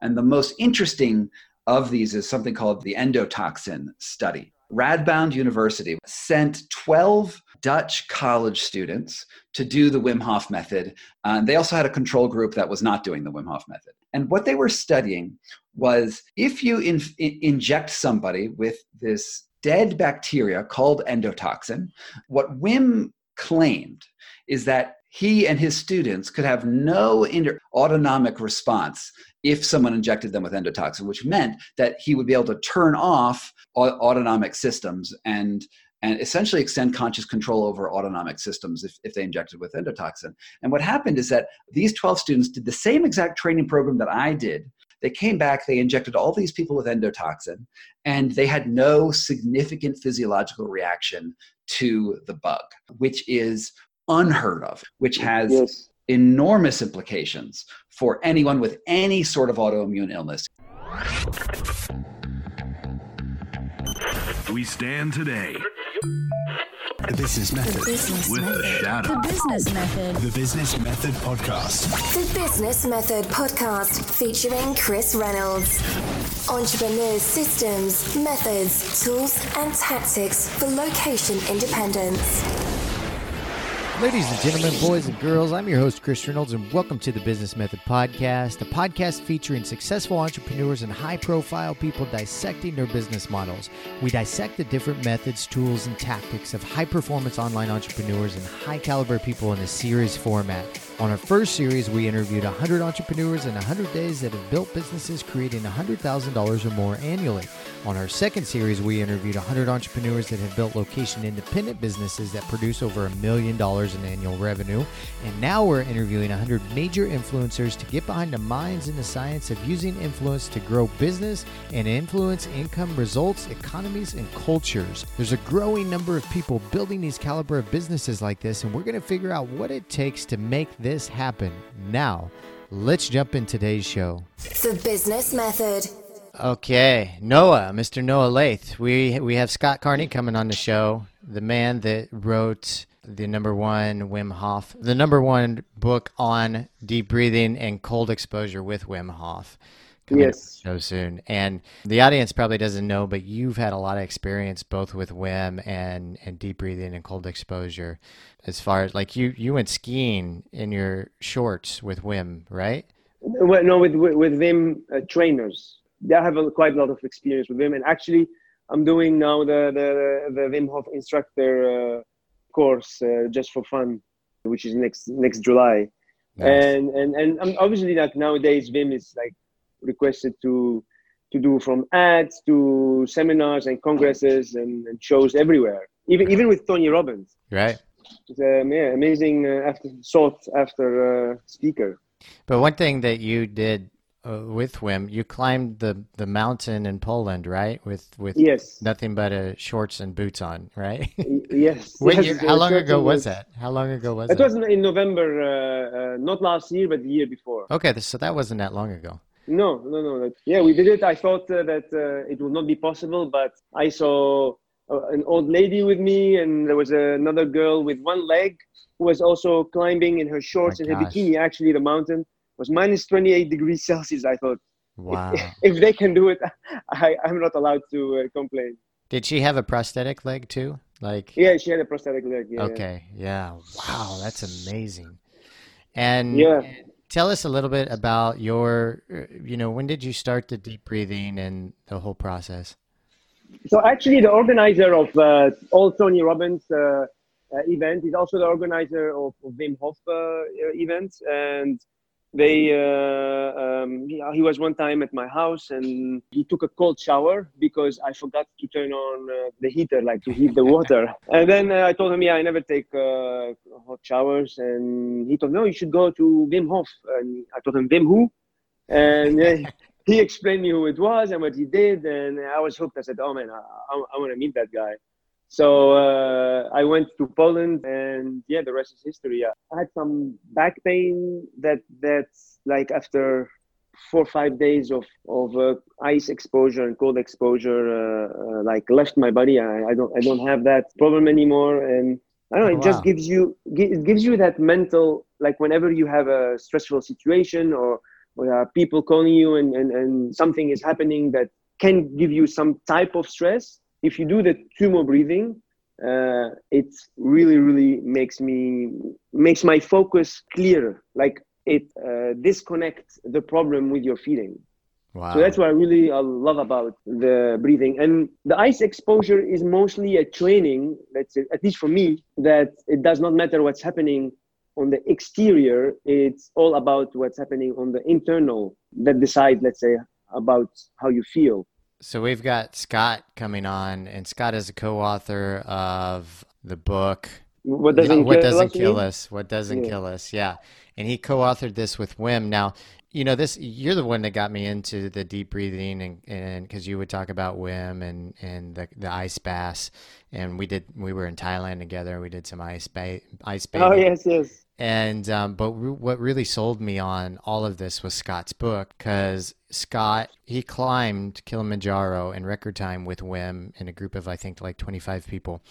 And the most interesting of these is something called the endotoxin study. Radboud University sent 12 Dutch college students to do the Wim Hof method. Uh, they also had a control group that was not doing the Wim Hof method. And what they were studying was if you in, in, inject somebody with this dead bacteria called endotoxin, what Wim claimed is that he and his students could have no inter- autonomic response if someone injected them with endotoxin, which meant that he would be able to turn off autonomic systems and and essentially extend conscious control over autonomic systems if, if they injected with endotoxin. And what happened is that these 12 students did the same exact training program that I did. They came back, they injected all these people with endotoxin, and they had no significant physiological reaction to the bug, which is unheard of, which has yes. enormous implications for anyone with any sort of autoimmune illness. We stand today. The Business Method. The business with method. the shadow. The Business Method. The Business Method Podcast. The Business Method Podcast featuring Chris Reynolds. Entrepreneurs' systems, methods, tools, and tactics for location independence. Ladies and gentlemen, boys and girls, I'm your host, Chris Reynolds, and welcome to the Business Method Podcast, a podcast featuring successful entrepreneurs and high profile people dissecting their business models. We dissect the different methods, tools, and tactics of high performance online entrepreneurs and high caliber people in a series format. On our first series, we interviewed 100 entrepreneurs in 100 days that have built businesses creating $100,000 or more annually. On our second series, we interviewed 100 entrepreneurs that have built location independent businesses that produce over a million dollars in annual revenue. And now we're interviewing 100 major influencers to get behind the minds and the science of using influence to grow business and influence income, results, economies, and cultures. There's a growing number of people building these caliber of businesses like this, and we're going to figure out what it takes to make this happen. Now, let's jump in today's show. The Business Method. Okay, Noah, Mr. Noah Laith. We we have Scott Carney coming on the show, the man that wrote the number one Wim Hof, the number one book on deep breathing and cold exposure with Wim Hof. Yes. So soon, and the audience probably doesn't know, but you've had a lot of experience both with Wim and and deep breathing and cold exposure. As far as like you you went skiing in your shorts with Wim, right? Well, no, with with, with Wim uh, trainers. I have a, quite a lot of experience with Wim, and actually, I'm doing now the the, the Wim Hof instructor. Uh, course uh, just for fun, which is next next July. Nice. And and and um, obviously, like nowadays, Wim is like requested to to do from ads to seminars and congresses and, and shows everywhere. Even even with Tony Robbins. Right. It's um, yeah, amazing uh, after sought after uh, speaker. But one thing that you did uh, with Wim, you climbed the the mountain in Poland, right? With with yes. nothing but a shorts and boots on, right? yes. Yes, how long ago was that? How long ago was it? It was in November, uh, uh, not last year, but the year before. Okay, so that wasn't that long ago. No, no, no. Yeah, we did it. I thought uh, that uh, it would not be possible, but I saw uh, an old lady with me, and there was another girl with one leg who was also climbing in her shorts and her bikini, actually, the mountain was minus 28 degrees Celsius. I thought, wow, if, if they can do it, I, I'm not allowed to uh, complain. Did she have a prosthetic leg too? Like yeah, she had a prosthetic leg. Yeah, okay, yeah. Wow, that's amazing. And yeah, tell us a little bit about your, uh, you know, when did you start the deep breathing and the whole process? So actually, the organizer of uh, all Tony Robbins uh, uh, event is also the organizer of, of Wim Hof uh, events, and they uh, um, he was one time at my house and he took a cold shower because i forgot to turn on uh, the heater like to heat the water. And then uh, i told him yeah i never take uh, hot showers. And he told no you should go to wim hof. And i told him wim who? And he explained me who it was and what he did. And i was hooked. I said oh man i, I, I want to meet that guy so uh, I went to Poland, and yeah, the rest is history. I had some back pain that that's like after four or five days of of uh, ice exposure and cold exposure, uh, uh like left my body. I, I don't I don't have that problem anymore, and I don't know. It oh, wow. just gives you it gives you that mental like whenever you have a stressful situation or or are people calling you and, and, and something is happening that can give you some type of stress, if you do the tummo breathing, uh, it really, really makes me makes my focus clearer. Like it uh, disconnects the problem with your feeling. Wow. So that's what I really uh, love about the breathing. And the ice exposure is mostly a training, let's say, at least for me, that it does not matter what's happening on the exterior. It's all about what's happening on the internal that decide, let's say, about how you feel. So we've got Scott coming on, and Scott is a co-author of the book What doesn't, what kill, doesn't us, kill us what doesn't Yeah. kill us yeah. And he co-authored this with wim. Now you know this you're the one that got me into the deep breathing and and because you would talk about wim and and the, the ice baths. And we did we were in thailand together. We did some ice ba- ice oh, bathing. Oh yes, yes. And um, but re- what really sold me on all of this was Scott's book because Scott he climbed Kilimanjaro in record time with Wim in a group of I think like 25 people,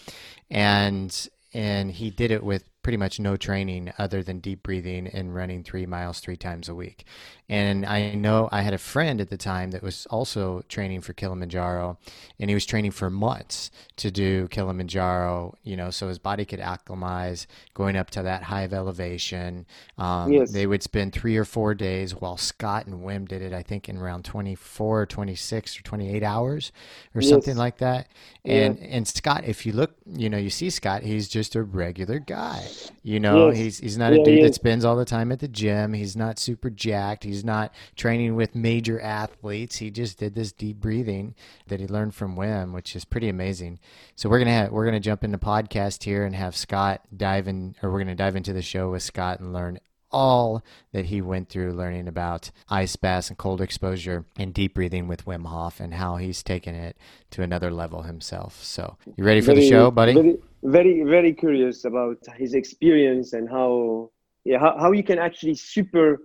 and and he did it with pretty much no training other than deep breathing and running three miles three times a week. And I know I had a friend at the time that was also training for Kilimanjaro, and he was training for months to do Kilimanjaro, you know, so his body could acclimatize going up to that high of elevation. Um, Yes. They would spend three or four days while Scott and Wim did it, I think, in around 24 or 26 or 28 hours or something like that. And, and Scott, if you look, you know, you see Scott, he's just a regular guy. You know, Yes. he's he's not a dude that spends all the time at the gym. He's not super jacked. He's not training with major athletes. He just did this deep breathing that he learned from Wim, which is pretty amazing. So we're gonna have, we're gonna jump into podcast here and have Scott dive in, or we're gonna dive into the show with Scott and learn all that he went through learning about ice baths and cold exposure and deep breathing with Wim Hof and how he's taken it to another level himself. So you ready for the show, buddy? Very, very, very curious about his experience and how, yeah, how, how you can actually super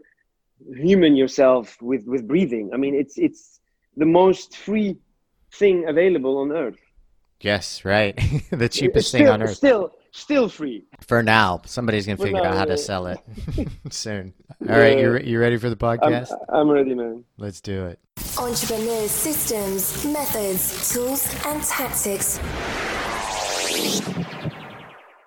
human yourself with with breathing. I mean, it's it's the most free thing available on earth. Yes, right. the cheapest It's thing on earth. Still, still free. For now, somebody's gonna For figure out now, how to sell it soon. All right, you Yeah. re- you ready for the I'm, podcast? I'm ready, man. Let's do it. Entrepreneurs' systems, methods, tools, and tactics.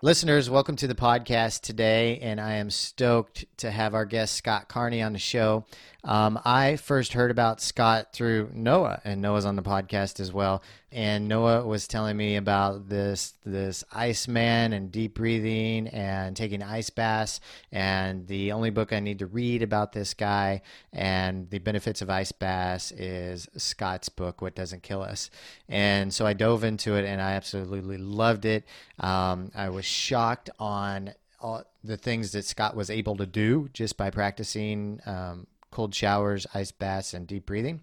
Listeners, welcome to the podcast today, and I am stoked to have our guest Scott Carney on the show. Um, I first heard about Scott through Noah, and Noah's on the podcast as well. And Noah was telling me about this this Iceman and deep breathing and taking ice baths. And the only book I need to read about this guy and the benefits of ice baths is Scott's book, What Doesn't Kill Us. And so I dove into it, and I absolutely loved it. Um, I was shocked on all the things that Scott was able to do just by practicing um, cold showers, ice baths, and deep breathing.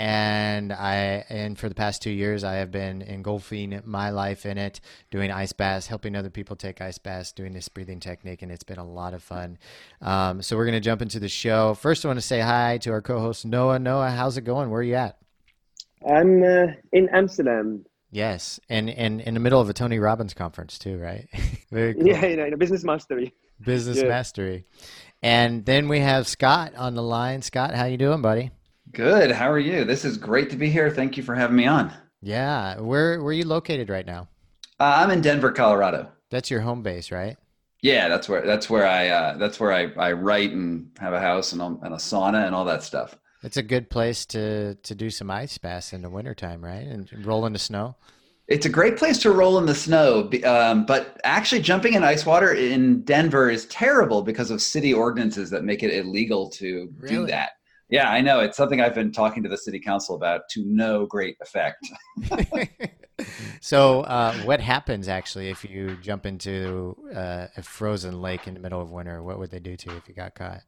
And I, and for the past two years, I have been engulfing my life in it, doing ice baths, helping other people take ice baths, doing this breathing technique, and it's been a lot of fun. Um, so we're gonna jump into the show. First, I want to say hi to our co-host Noah. Noah, how's it going? Where are you at? I'm uh, in Amsterdam. Yes, and and in the middle of a Tony Robbins conference too, right? Very cool. Yeah, in, in a business mastery. Business Yeah. mastery. And then we have Scott on the line. Scott, how you doing, buddy? Good. How are you? This is great to be here. Thank you for having me on. Yeah, where where are you located right now? Uh, I'm in Denver, Colorado. That's your home base, right? Yeah, that's where that's where I uh, that's where I, I write and have a house and, and a sauna and all that stuff. It's a good place to to do some ice baths in the wintertime, right? And roll in the snow. It's a great place to roll in the snow, um, but actually jumping in ice water in Denver is terrible because of city ordinances that make it illegal to do that. Yeah, I know. It's something I've been talking to the city council about to no great effect. so, uh, what happens actually if you jump into uh, a frozen lake in the middle of winter? What would they do to you if you got caught?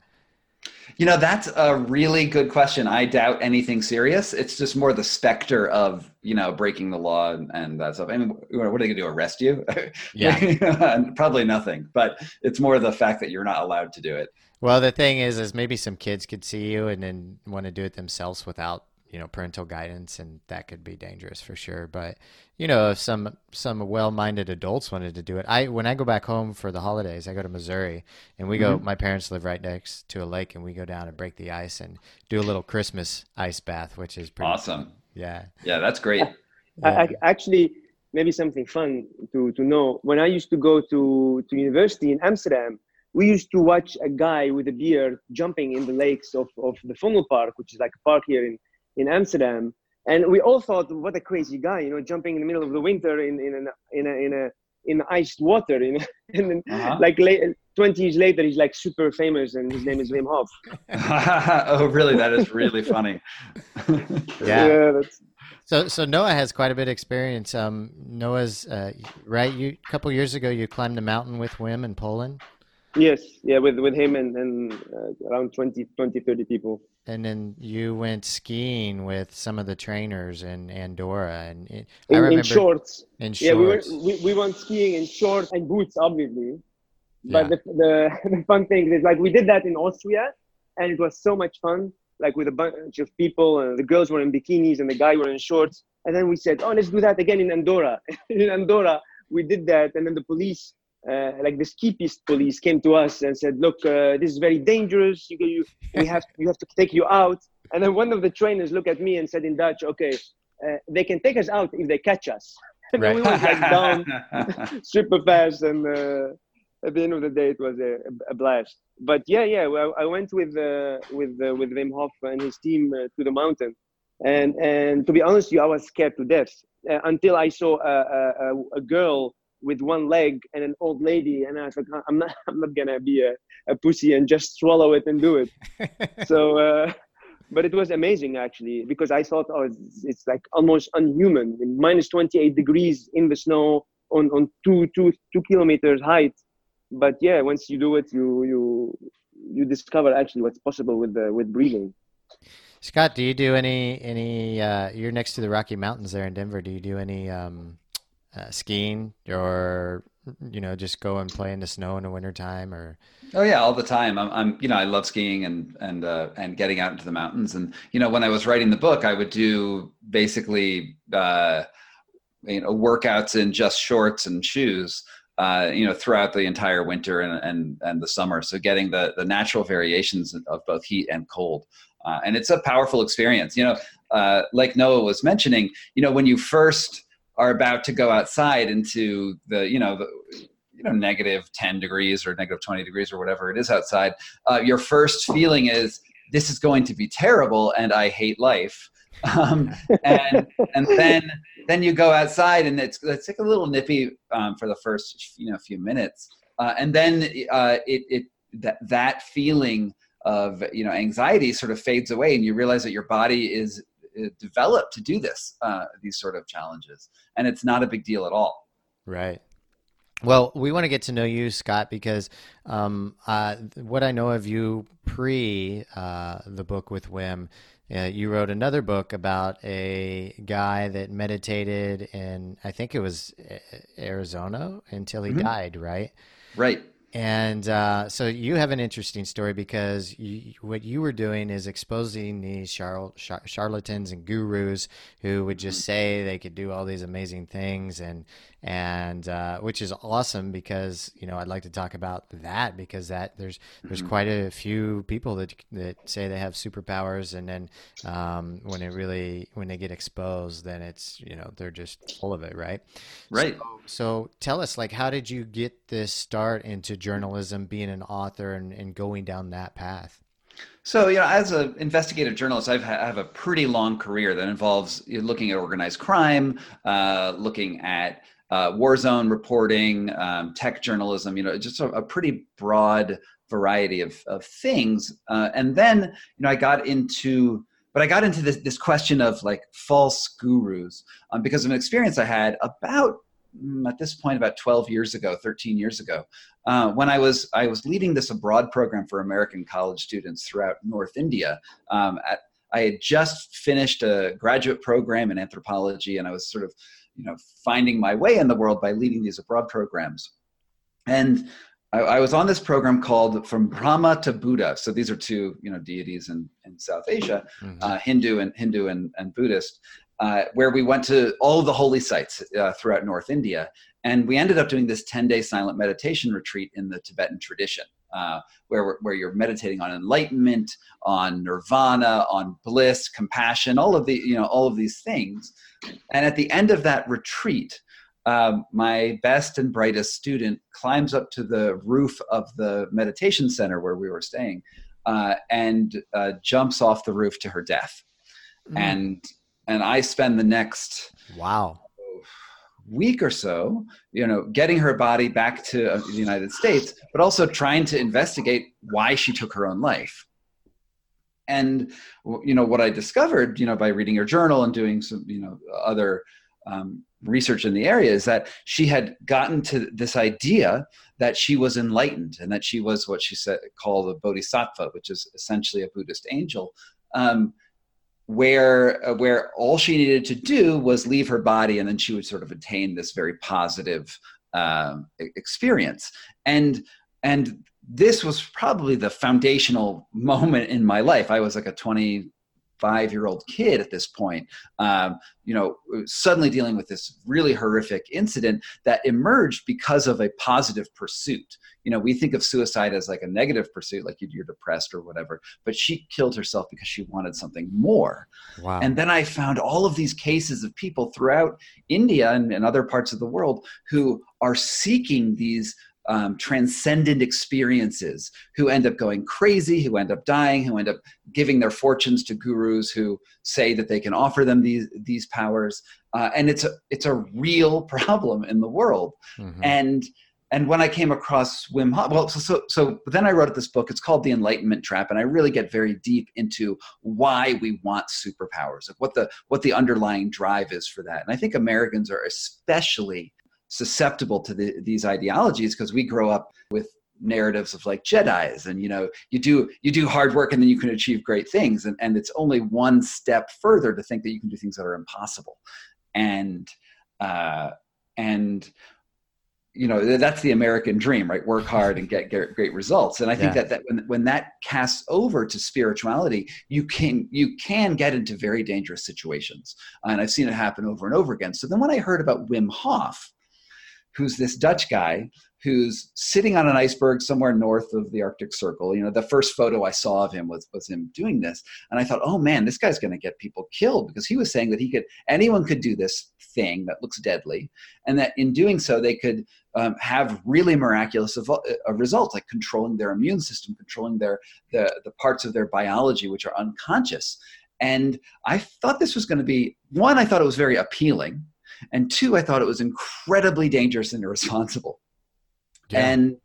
You know, that's a really good question. I doubt anything serious. It's just more the specter of, you know, breaking the law and, and that stuff. I mean, what are they going to do? Arrest you? Yeah. Probably nothing. But it's more the fact that you're not allowed to do it. Well, the thing is, is maybe some kids could see you and then want to do it themselves without you know parental guidance and that could be dangerous for sure but you know if some some well-minded adults wanted to do it i when i go back home for the holidays i go to missouri and we mm-hmm. go my parents live right next to a lake and we go down and break the ice and do a little christmas ice bath which is pretty awesome fun. yeah yeah that's great yeah. I, I, actually maybe something fun to to know when i used to go to to university in amsterdam we used to watch a guy with a beard jumping in the lakes of, of the park which is like a park here in, in Amsterdam. And we all thought, what a crazy guy, you know, jumping in the middle of the winter in, in, an, in, a, in, a, in iced water. You know? and then, uh-huh. like late, 20 years later, he's like super famous and his name is Wim Hof. oh, really? That is really funny. yeah. yeah that's... So, so Noah has quite a bit of experience. Um, Noah's uh, right. You a couple years ago, you climbed the mountain with Wim in Poland. Yes, yeah, with with him and, and uh, around 20, 20, 30 people. And then you went skiing with some of the trainers in Andorra, and it, in, I remember in shorts. In shorts. Yeah, we went we, we went skiing in shorts and boots, obviously. But yeah. the, the the fun thing is like we did that in Austria, and it was so much fun. Like with a bunch of people, and the girls were in bikinis and the guy were in shorts. And then we said, "Oh, let's do that again in Andorra." in Andorra, we did that, and then the police uh, like the ski police came to us and said, "Look, uh, this is very dangerous. You, you, we have, you have to take you out." And then one of the trainers looked at me and said in Dutch, "Okay, uh, they can take us out if they catch us." and right. we went like down super fast, and uh, at the end of the day, it was a, a blast. But yeah, yeah, well, I went with uh, with uh, with Wim Hof and his team to the mountain, and and to be honest, with you, I was scared to death until I saw a, a, a girl with one leg and an old lady and i was like i'm not i'm not gonna be a, a pussy and just swallow it and do it. So uh, but it was amazing actually because i thought oh it's, it's like almost unhuman. Minus 28 degrees in the snow on on two two two kilometers height. But yeah once you do it you you you discover actually what's possible with the with breathing. Scott do you do any any uh, you're next to the rocky mountains there in denver. Do you do any um uh, skiing or you know just go and play in the snow in the wintertime or oh yeah all the time. I'm, I'm you know i love skiing and and uh, and getting out into the mountains. And you know when i was writing the book i would do basically uh, you know workouts in just shorts and shoes uh, you know throughout the entire winter and, and and the summer. So getting the the natural variations of both heat and cold. Uh, and it's a powerful experience. You know uh, like noah was mentioning you know when you first are about to go outside into the you know the you know negative 10 degrees or negative 20 degrees or whatever it is outside uh, your first feeling is this is going to be terrible and i hate life. Um, and and then then you go outside and it's it's like a little nippy um, for the first you know few minutes. Uh, and then uh, it it that that feeling of you know anxiety sort of fades away and you realize that your body is developed to do this uh, these sort of challenges and it's not a big deal at all. Right. Well we want to get to know you scott because um, uh, what i know of you pre uh, the book with wim uh, you wrote another book about a guy that meditated in i think it was uh, arizona until he mm-hmm. died right? Right and uh, so you have an interesting story because you, what you were doing is exposing these char- char- charlatans and gurus who would just mm-hmm. say they could do all these amazing things, and and uh, which is awesome because you know I'd like to talk about that because that there's there's mm-hmm. quite a few people that that say they have superpowers, and then um, when it really when they get exposed, then it's you know they're just full of it, right? Right. So, so tell us, like, how did you get this start into journalism, being an author, and, and going down that path? So, you know, as an investigative journalist, I've ha- I have a pretty long career that involves looking at organized crime, uh, looking at uh, war zone reporting, um, tech journalism. You know, just a, a pretty broad variety of of things. Uh, and then, you know, I got into but I got into this this question of like false gurus um, because of an experience I had about Mm, at this point about 12 years ago 13 years ago uh, when i was i was leading this abroad program for american college students throughout north india um, at, i had just finished a graduate program in anthropology and i was sort of you know finding my way in the world by leading these abroad programs and I, I, was on this program called From Brahma to Buddha. So these are two, you know, deities in, in South Asia, mm-hmm. uh, Hindu and Hindu and, and Buddhist, uh, where we went to all the holy sites uh, throughout North India. And we ended up doing this 10 day silent meditation retreat in the Tibetan tradition. Uh, where, where you're meditating on enlightenment, on nirvana, on bliss, compassion, all of the you know all of these things. And at the end of that retreat, um, my best and brightest student climbs up to the roof of the meditation center where we were staying uh, and uh, jumps off the roof to her death. Mm. And and I spend the next wow week or so, you know, getting her body back to uh, the United States, but also trying to investigate why she took her own life. And you know what I discovered, you know, by reading her journal and doing some, you know, other um, research in the area is that she had gotten to this idea that she was enlightened and that she was what she said called a bodhisattva, which is essentially a Buddhist angel, um, where uh, where all she needed to do was leave her body, and then she would sort of attain this very positive um, experience. And and this was probably the foundational moment in my life. I was like a 20 five year old kid at this point, um, you know, suddenly dealing with this really horrific incident that emerged because of a positive pursuit. You know, we think of suicide as like a negative pursuit, like you're depressed or whatever, but she killed herself because she wanted something more. Wow. And then I found all of these cases of people throughout India and, and other parts of the world who are seeking these um, transcendent experiences who end up going crazy, who end up dying, who end up giving their fortunes to gurus who say that they can offer them these these powers, uh, and it's a it's a real problem in the world. Mm-hmm. And and when I came across Wim Hof, well, so, so so then I wrote this book. It's called The Enlightenment Trap, and I really get very deep into why we want superpowers, like what the what the underlying drive is for that. And I think Americans are especially susceptible to the, these ideologies because we grow up with narratives of like jedis and you know you do you do hard work and then you can achieve great things. And, and it's only one step further to think that you can do things that are impossible. And uh and you know that's the american dream right? Work hard and get, get great results. And i think yeah. that, that when, when that casts over to spirituality you can you can get into very dangerous situations. And i've seen it happen over and over again. So then when i heard about wim hof who's this Dutch guy who's sitting on an iceberg somewhere north of the Arctic Circle. You know, the first photo I saw of him was was him doing this, and I thought, oh man, this guy's going to get people killed because he was saying that he could anyone could do this thing that looks deadly, and that in doing so they could um, have really miraculous evo- uh, results, like controlling their immune system, controlling their the the parts of their biology which are unconscious. And I thought this was going to be one. I thought it was very appealing and two, I thought it was incredibly dangerous and irresponsible. Yeah. And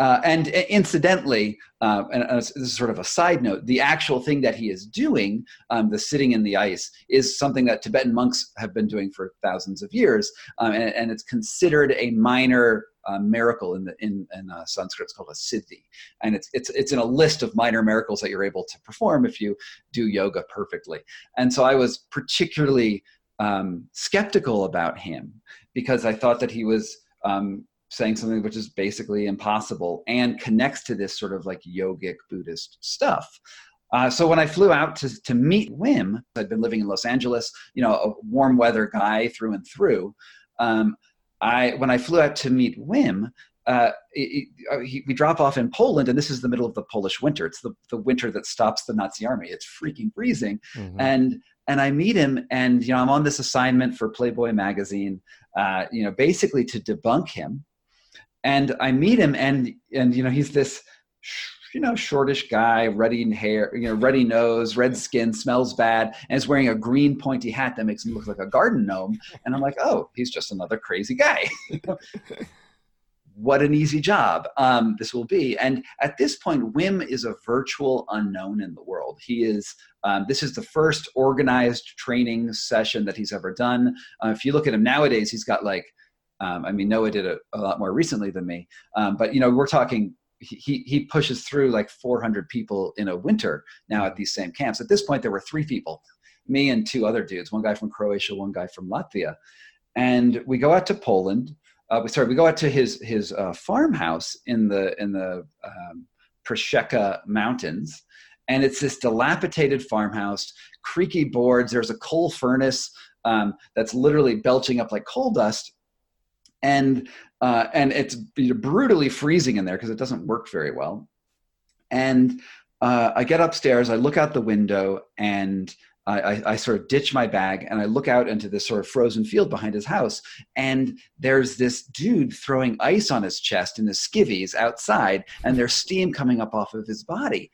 uh, and incidentally, uh, and uh, this is sort of a side note, the actual thing that he is doing, um, the sitting in the ice, is something that Tibetan monks have been doing for thousands of years, um, and, and, it's considered a minor uh, miracle in the in, in uh, Sanskrit. It's called a siddhi, and it's it's it's in a list of minor miracles that you're able to perform if you do yoga perfectly. And so I was particularly um, skeptical about him because I thought that he was um, saying something which is basically impossible and connects to this sort of like yogic Buddhist stuff. Uh, so when I flew out to, to meet Wim, I'd been living in Los Angeles, you know, a warm weather guy through and through. Um, I when I flew out to meet Wim, uh, it, it, uh, he, we drop off in Poland, and this is the middle of the Polish winter. It's the, the winter that stops the Nazi army. It's freaking freezing, mm-hmm. and and I meet him, and you know, I'm on this assignment for Playboy magazine, uh, you know, basically to debunk him. And I meet him, and and you know, he's this, you know, shortish guy, ruddy hair, you know, ruddy nose, red skin, smells bad, and is wearing a green pointy hat that makes him look like a garden gnome. And I'm like, oh, he's just another crazy guy. what an easy job um, this will be. And at this point, Wim is a virtual unknown in the world. He is, um, this is the first organized training session that he's ever done. Uh, if you look at him nowadays, he's got like, um, I mean, Noah did it a, lot more recently than me, um, but you know, we're talking, he, he pushes through like 400 people in a winter now at these same camps. At this point, there were three people, me and two other dudes, one guy from Croatia, one guy from Latvia. And we go out to Poland uh, sorry we go out to his his uh, farmhouse in the in the um, Przesieka Mountains, and it's this dilapidated farmhouse, creaky boards. There's a coal furnace um, that's literally belching up like coal dust, and uh, and it's brutally freezing in there because it doesn't work very well. And uh, I get upstairs, I look out the window, and I, I, sort of ditch my bag and I look out into this sort of frozen field behind his house. And there's this dude throwing ice on his chest in his skivvies outside, and there's steam coming up off of his body.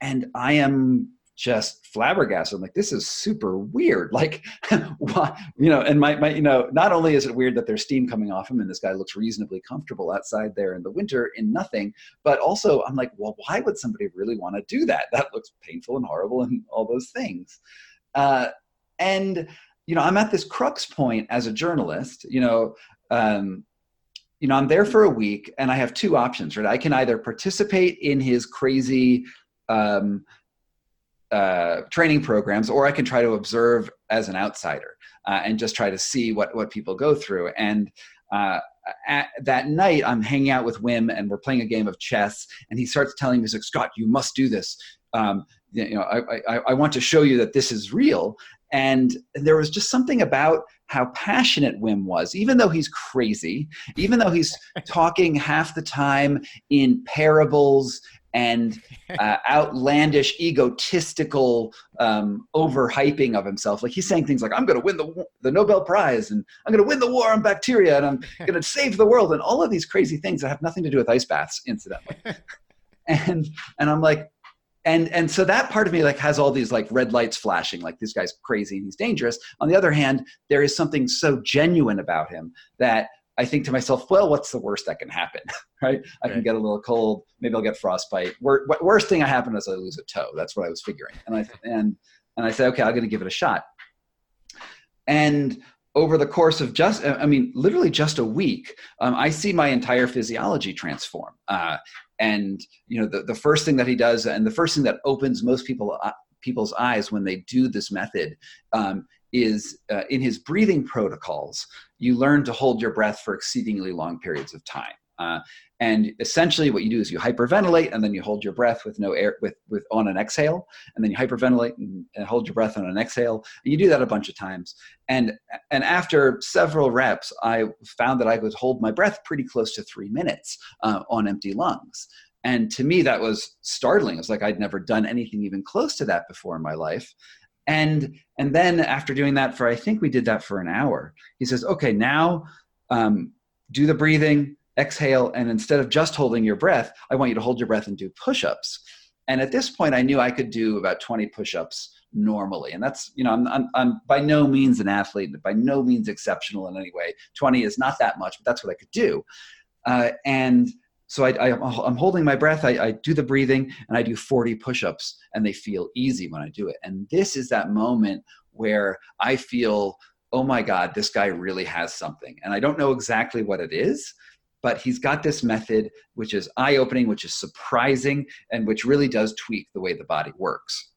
And I am just flabbergasted. I'm like, this is super weird. Like, why, you know, and my, my, you know, not only is it weird that there's steam coming off him and this guy looks reasonably comfortable outside there in the winter in nothing, but also I'm like, well, why would somebody really want to do that? That looks painful and horrible and all those things. Uh, and you know, I'm at this crux point as a journalist. You know, um, you know, I'm there for a week, and I have two options. Right, I can either participate in his crazy um, uh, training programs, or I can try to observe as an outsider uh, and just try to see what what people go through. And uh, at, that night, I'm hanging out with Wim, and we're playing a game of chess. And he starts telling me, "He's like, Scott, you must do this. Um, you know, I, I, I want to show you that this is real." And there was just something about how passionate Wim was, even though he's crazy, even though he's talking half the time in parables and uh, outlandish, egotistical um, overhyping of himself. Like he's saying things like, "I'm going to win the the Nobel Prize," and "I'm going to win the war on bacteria," and "I'm going to save the world," and all of these crazy things that have nothing to do with ice baths, incidentally. and and I'm like, and and so that part of me like has all these like red lights flashing, like this guy's crazy and he's dangerous. On the other hand, there is something so genuine about him that I think to myself, well, what's the worst that can happen, right? I right. can get a little cold, maybe I'll get frostbite. worst thing that happen is I lose a toe. That's what I was figuring, and I and and I said, okay, I'm going to give it a shot. And over the course of just, I mean, literally just a week, um, I see my entire physiology transform. Uh, and you know, the, the first thing that he does, and the first thing that opens most people uh, people's eyes when they do this method um, is uh, in his breathing protocols, you learn to hold your breath for exceedingly long periods of time. Uh, and essentially, what you do is you hyperventilate, and then you hold your breath with no air, with with on an exhale, and then you hyperventilate and, and hold your breath on an exhale. And you do that a bunch of times, and and after several reps, I found that I could hold my breath pretty close to three minutes uh, on empty lungs. And to me, that was startling. It's like I'd never done anything even close to that before in my life and and then after doing that for i think we did that for an hour he says okay now um, do the breathing exhale and instead of just holding your breath i want you to hold your breath and do push-ups and at this point i knew i could do about 20 push-ups normally and that's you know I'm, I'm, I'm by no means an athlete by no means exceptional in any way 20 is not that much but that's what i could do uh, and so I, am holding my breath. I, I, do the breathing and I do 40 push ups, and they feel easy when I do it. And this is that moment where I feel, oh my God, this guy really has something. And I don't know exactly what it is, but he's got this method which is eye opening, which is surprising, and which really does tweak the way the body works.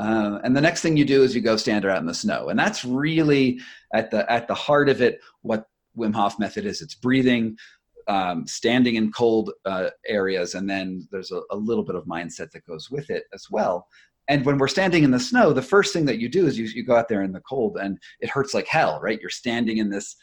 Um, and the next thing you do is you go stand out in the snow, and that's really at the at the heart of it. What Wim Hof method is it's breathing, um, standing in cold uh, areas, and then there's a, a, little bit of mindset that goes with it as well. And when we're standing in the snow, the first thing that you do is you, you go out there in the cold, and it hurts like hell, right? You're standing in this,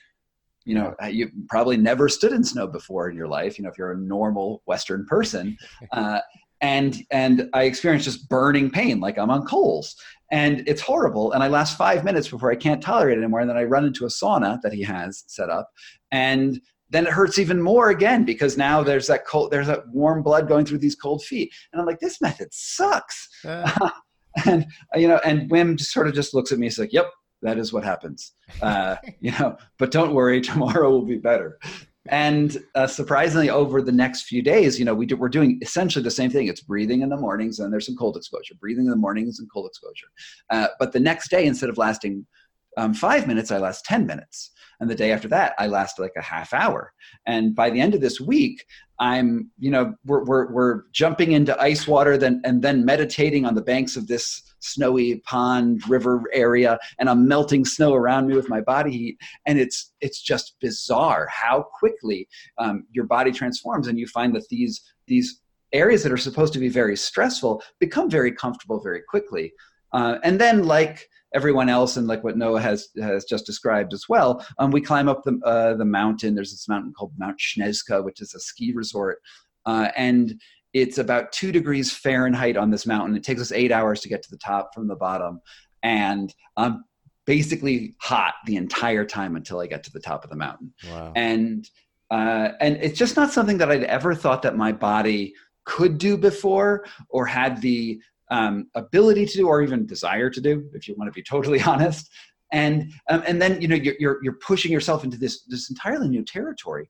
you know, uh, you probably never stood in snow before in your life. You know, if you're a normal Western person, uh, and and I experience just burning pain, like I'm on coals, and it's horrible. And I last five minutes before I can't tolerate it anymore, and then I run into a sauna that he has set up, and then it hurts even more again because now there's that cold there's that warm blood going through these cold feet and i'm like this method sucks uh. and you know and wim just sort of just looks at me he's like yep that is what happens. Uh, you know but don't worry tomorrow will be better. And uh, surprisingly over the next few days you know we do, we're doing essentially the same thing. It's breathing in the mornings and there's some cold exposure breathing in the mornings and cold exposure. Uh, but the next day instead of lasting um, five minutes, I last 10 minutes. And the day after that, I last like a half hour. And by the end of this week, I'm, you know, we're, we're, we're jumping into ice water then, and then meditating on the banks of this snowy pond river area and i'm melting snow around me with my body heat and it's it's just bizarre how quickly um, your body transforms and you find that these these areas that are supposed to be very stressful become very comfortable very quickly uh, and then like everyone else and like what noah has has just described as well um, we climb up the, uh, the mountain there's this mountain called mount Snezka, which is a ski resort uh, and it's about two degrees Fahrenheit on this mountain. It takes us eight hours to get to the top from the bottom. And I'm basically hot the entire time until I get to the top of the mountain. Wow. And uh, and it's just not something that I'd ever thought that my body could do before or had the um, ability to do or even desire to do, if you want to be totally honest. And um, and then you know you're, you're you're pushing yourself into this this entirely new territory.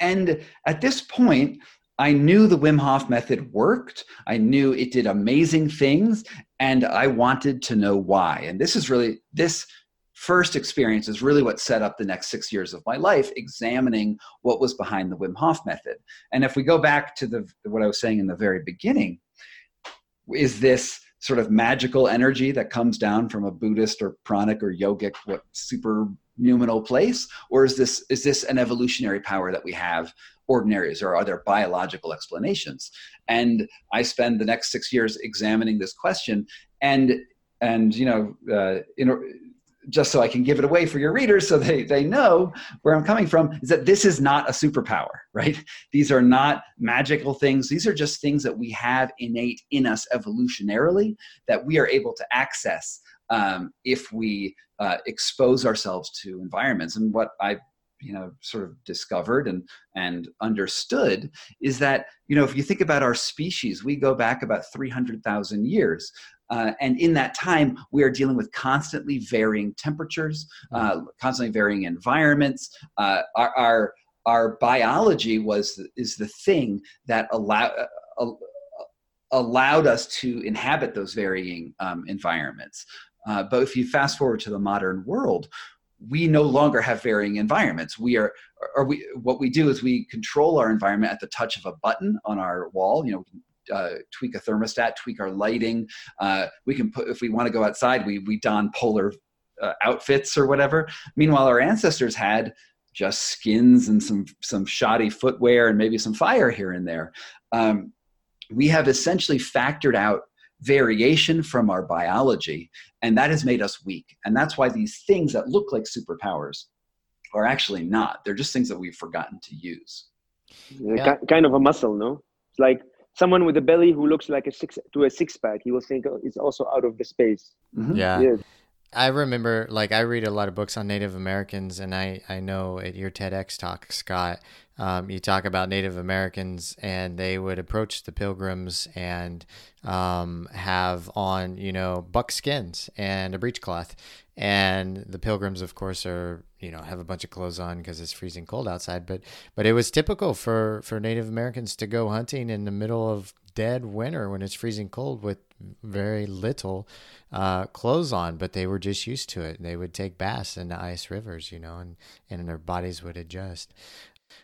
And at this point, I knew the Wim Hof method worked. I knew it did amazing things, and I wanted to know why. And this is really, this first experience is really what set up the next six years of my life, examining what was behind the Wim Hof method. And if we go back to the, what I was saying in the very beginning, is this sort of magical energy that comes down from a Buddhist or pranic or yogic what super numinal place? Or is this is this an evolutionary power that we have ordinaries or are there biological explanations? And i spend the next six years examining this question and and you know uh, in, just so i can give it away for your readers so they, they know where i'm coming from is that this is not a superpower right? These are not magical things. These are just things that we have innate in us evolutionarily that we are able to access um, if we uh, expose ourselves to environments. And what i you know sort of discovered and and understood is that you know if you think about our species we go back about 300,000 years uh, and in that time we are dealing with constantly varying temperatures uh, constantly varying environments uh, our, our, our biology was is the thing that allow uh, uh, allowed us to inhabit those varying um, environments uh, but if you fast forward to the modern world we no longer have varying environments. We are, or we, what we do is we control our environment at the touch of a button on our wall. You know, uh, tweak a thermostat, tweak our lighting. Uh, we can put, if we want to go outside, we we don polar uh, outfits or whatever. Meanwhile, our ancestors had just skins and some some shoddy footwear and maybe some fire here and there. Um, we have essentially factored out variation from our biology, and that has made us weak. And that's why these things that look like superpowers are actually not. They're just things that we've forgotten to use. Yeah. Kind of a muscle, no? It's like someone with a belly who looks like a six to a six pack. He will think oh, it's also out of the space. Mm-hmm. Yeah. yeah. I remember, like, I read a lot of books on Native Americans, and I, I know at your TEDx talk, Scott, um, you talk about Native Americans, and they would approach the pilgrims and um, have on, you know, buck skins and a breechcloth. And the pilgrims, of course, are you know have a bunch of clothes on because it's freezing cold outside. But but it was typical for for Native Americans to go hunting in the middle of dead winter when it's freezing cold with very little uh, clothes on, but they were just used to it. They would take baths in the ice rivers, you know, and, and their bodies would adjust.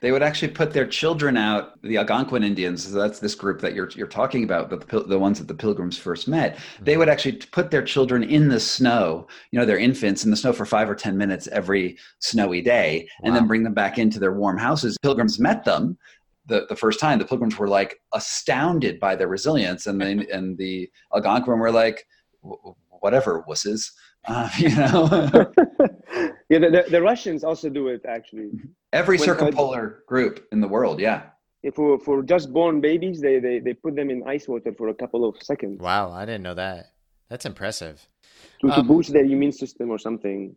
They would actually put their children out. The Algonquin Indians, so that's this group that you're you're talking about, but the, the ones that the Pilgrims first met. Mm-hmm. They would actually put their children in the snow, you know, their infants in the snow for five or ten minutes every snowy day, and then bring them back into their warm houses. Pilgrims met them, the, the first time, the pilgrims were like astounded by their resilience, and the and the Algonquin were like, whatever, wusses, uh, you know. yeah, the, the, Russians also do it actually. Every when, circumpolar uh, group in the world, yeah. For for just born babies, they, they they put them in ice water for a couple of seconds. Wow, I didn't know that. That's impressive. To, um, to boost their immune system or something.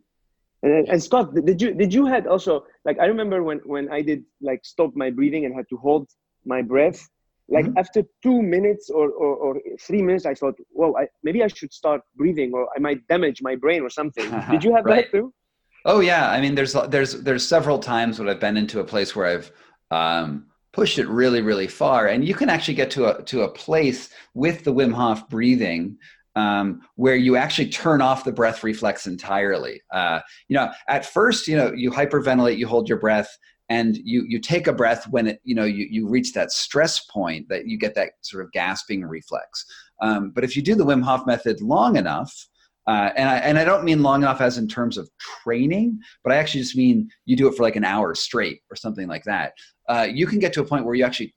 And, and Scott, did you did you had also like I remember when when I did like stop my breathing and had to hold my breath. Like mm-hmm. after two minutes or, or, or, three minutes, I thought, well, I, maybe I should start breathing, or I might damage my brain or something. Did you have right. that too? Oh yeah, I mean, there's there's there's several times when I've been into a place where I've um, pushed it really really far, and you can actually get to a to a place with the Wim Hof breathing um, where you actually turn off the breath reflex entirely. Uh, you know, at first, you know, you hyperventilate, you hold your breath, and you you take a breath when it you know you you reach that stress point that you get that sort of gasping reflex. Um, but if you do the Wim Hof method long enough, uh, and I and I don't mean long enough as in terms of training, but I actually just mean you do it for like an hour straight or something like that. Uh, you can get to a point where you actually